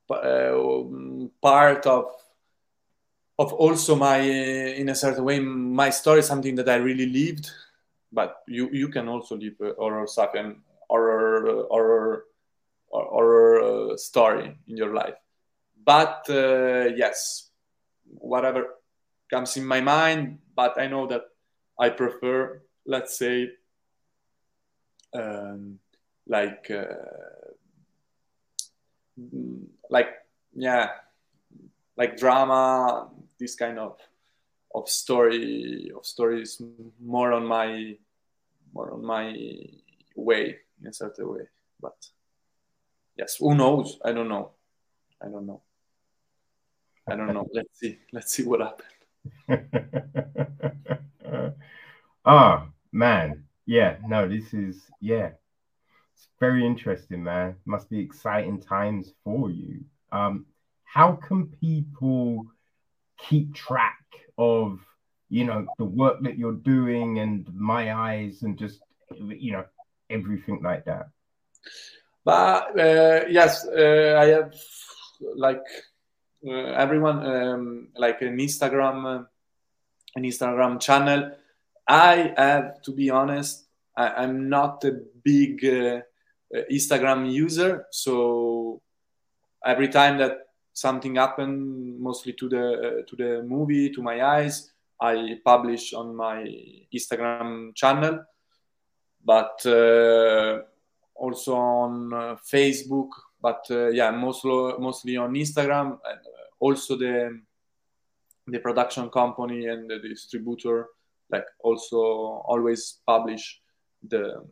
uh, part of of also my in a certain way my story something that i really lived but you you can also leave uh, horror and horror horror horror uh, story in your life. But uh, yes, whatever comes in my mind. But I know that I prefer, let's say, um, like uh, like yeah, like drama, this kind of of story of stories more on my more on my way in a certain way but yes who knows? I don't know. I don't know. I don't know. Let's see. Let's see what happens. [LAUGHS] Ah man. Yeah no this is yeah. It's very interesting man. Must be exciting times for you. Um how can people keep track of you know the work that you're doing and my eyes and just you know everything like that. But uh, yes uh, i have like uh, everyone um, like an instagram uh, an instagram channel. I have to be honest I, am not a big uh, instagram user. So every time that something happened mostly to the uh, to the movie to my eyes i publish on my instagram channel but uh, also on uh, facebook but uh, yeah mostly mostly on instagram and uh, also the the production company and the distributor like also always publish the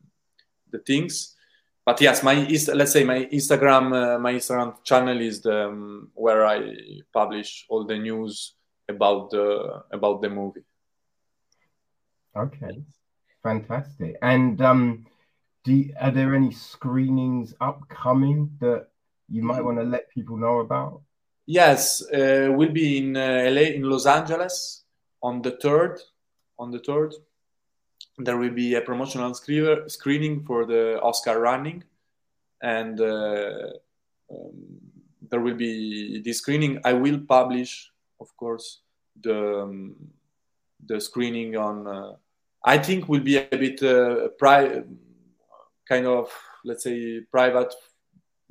the things. But yes, my let's say my Instagram uh, my Instagram channel is the um, where I publish all the news about the about the movie. Okay, fantastic. And um, do are there any screenings upcoming that you might want to let people know about? Yes, uh, we'll be in uh, LA in Los Angeles on the third on the third there will be a promotional screening for the Oscar running, and uh, um, there will be this screening. I will publish, of course, the um, the screening on. Uh, I think will be a bit uh, private, kind of let's say private,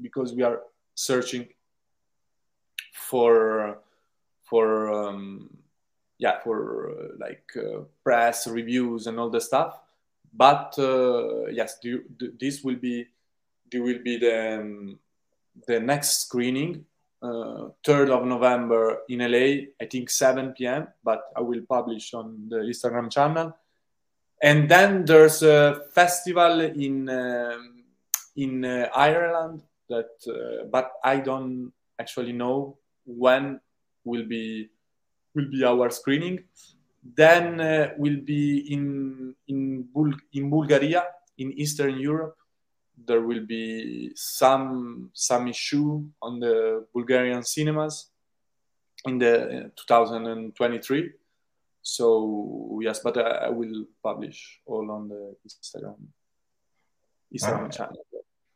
because we are searching for for um, yeah for uh, like uh, press reviews and all the stuff but uh, yes do, do, this will be there will be the um, the next screening uh, 3rd of November in LA, I think 7 p.m., but I will publish on the Instagram channel. And then there's a festival in um, in uh, Ireland that, uh, but I don't actually know when will be will be our screening. Then uh, will be in in, Bul- in Bulgaria, in Eastern Europe. There will be some some issue on the Bulgarian cinemas in the uh, 2023. So yes, but I, I, will publish all on the Instagram Instagram channel.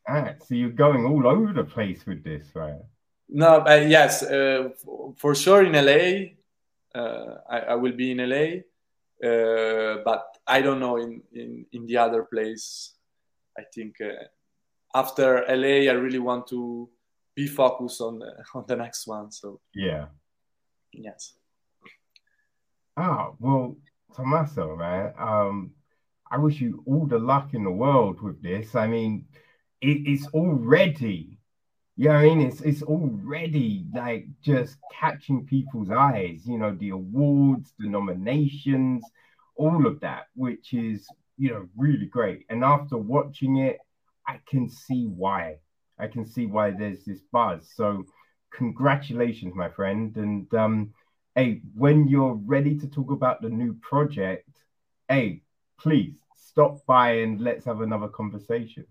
Ah, so you're going all over the place with this, right? No, uh, yes, uh, for sure in LA, uh, I, I, will be in LA, uh, but I don't know in, in, in the other place. I think uh, after LA, I really want to be focused on the, [LAUGHS] on the next one. So yeah, yes. Ah, well, Tommaso, man, um, I wish you all the luck in the world with this. I mean, it, it's already yeah, I mean, it's it's already like just catching people's eyes. You know, the awards, the nominations, all of that, which is you know really great. And after watching it, I can see why. I can see why there's this buzz. So, congratulations, my friend. And um, hey, when you're ready to talk about the new project, hey, please stop by and let's have another conversation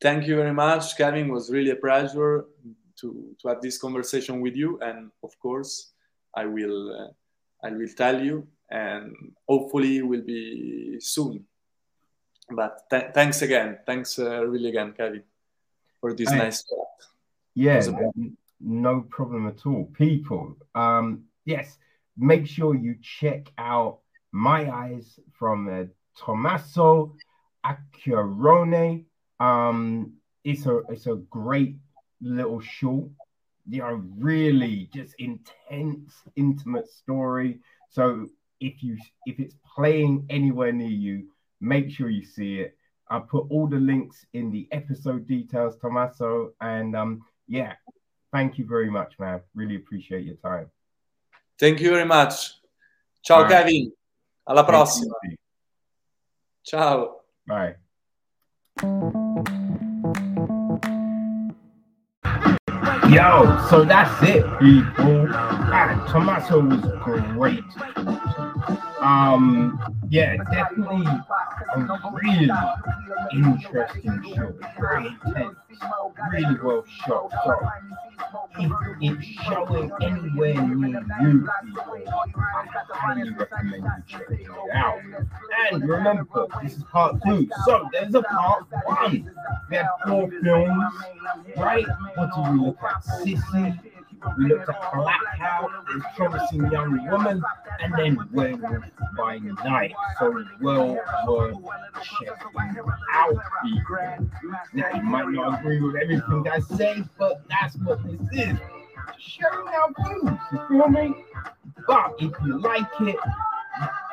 thank you very much, Kevin. It was really a pleasure to, to have this conversation with you. And of course, I will uh, I will tell you, and hopefully, will be soon. But th- thanks again. Thanks uh, really again, Kevin, for this nice chat. Yeah, no problem at all. People, um, yes, make sure you check out my eyes from uh, Tommaso Acquarone. Um, it's a it's a great little short. You know, really just intense, intimate story. So if you if it's playing anywhere near you, make sure you see it. I put all the links in the episode details, Tommaso. And um, yeah, thank you very much, man. Really appreciate your time. Thank you very much. Ciao right. Kevin. Alla prossima. Ciao. Bye. Yo, so that's it, people. Ah, Tommaso was great. Um, yeah, definitely a really interesting show. Very intense, really well shot. So if it's showing anywhere near you, I highly recommend you check it out. And remember, this is part two. So there's a part one. We have four films, right? What do we look at? Sissy. We looked at Blackout, The Promising Young Woman, and then Werewolf by Night. So well worth checking out, people. Now, you might not agree with everything I say, but that's what this is. Sharing our views, you feel me? But if you like it,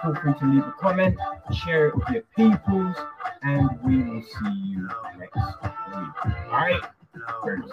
feel free to leave a comment, share it with your peoples, and we will see you next week. All right? Peace.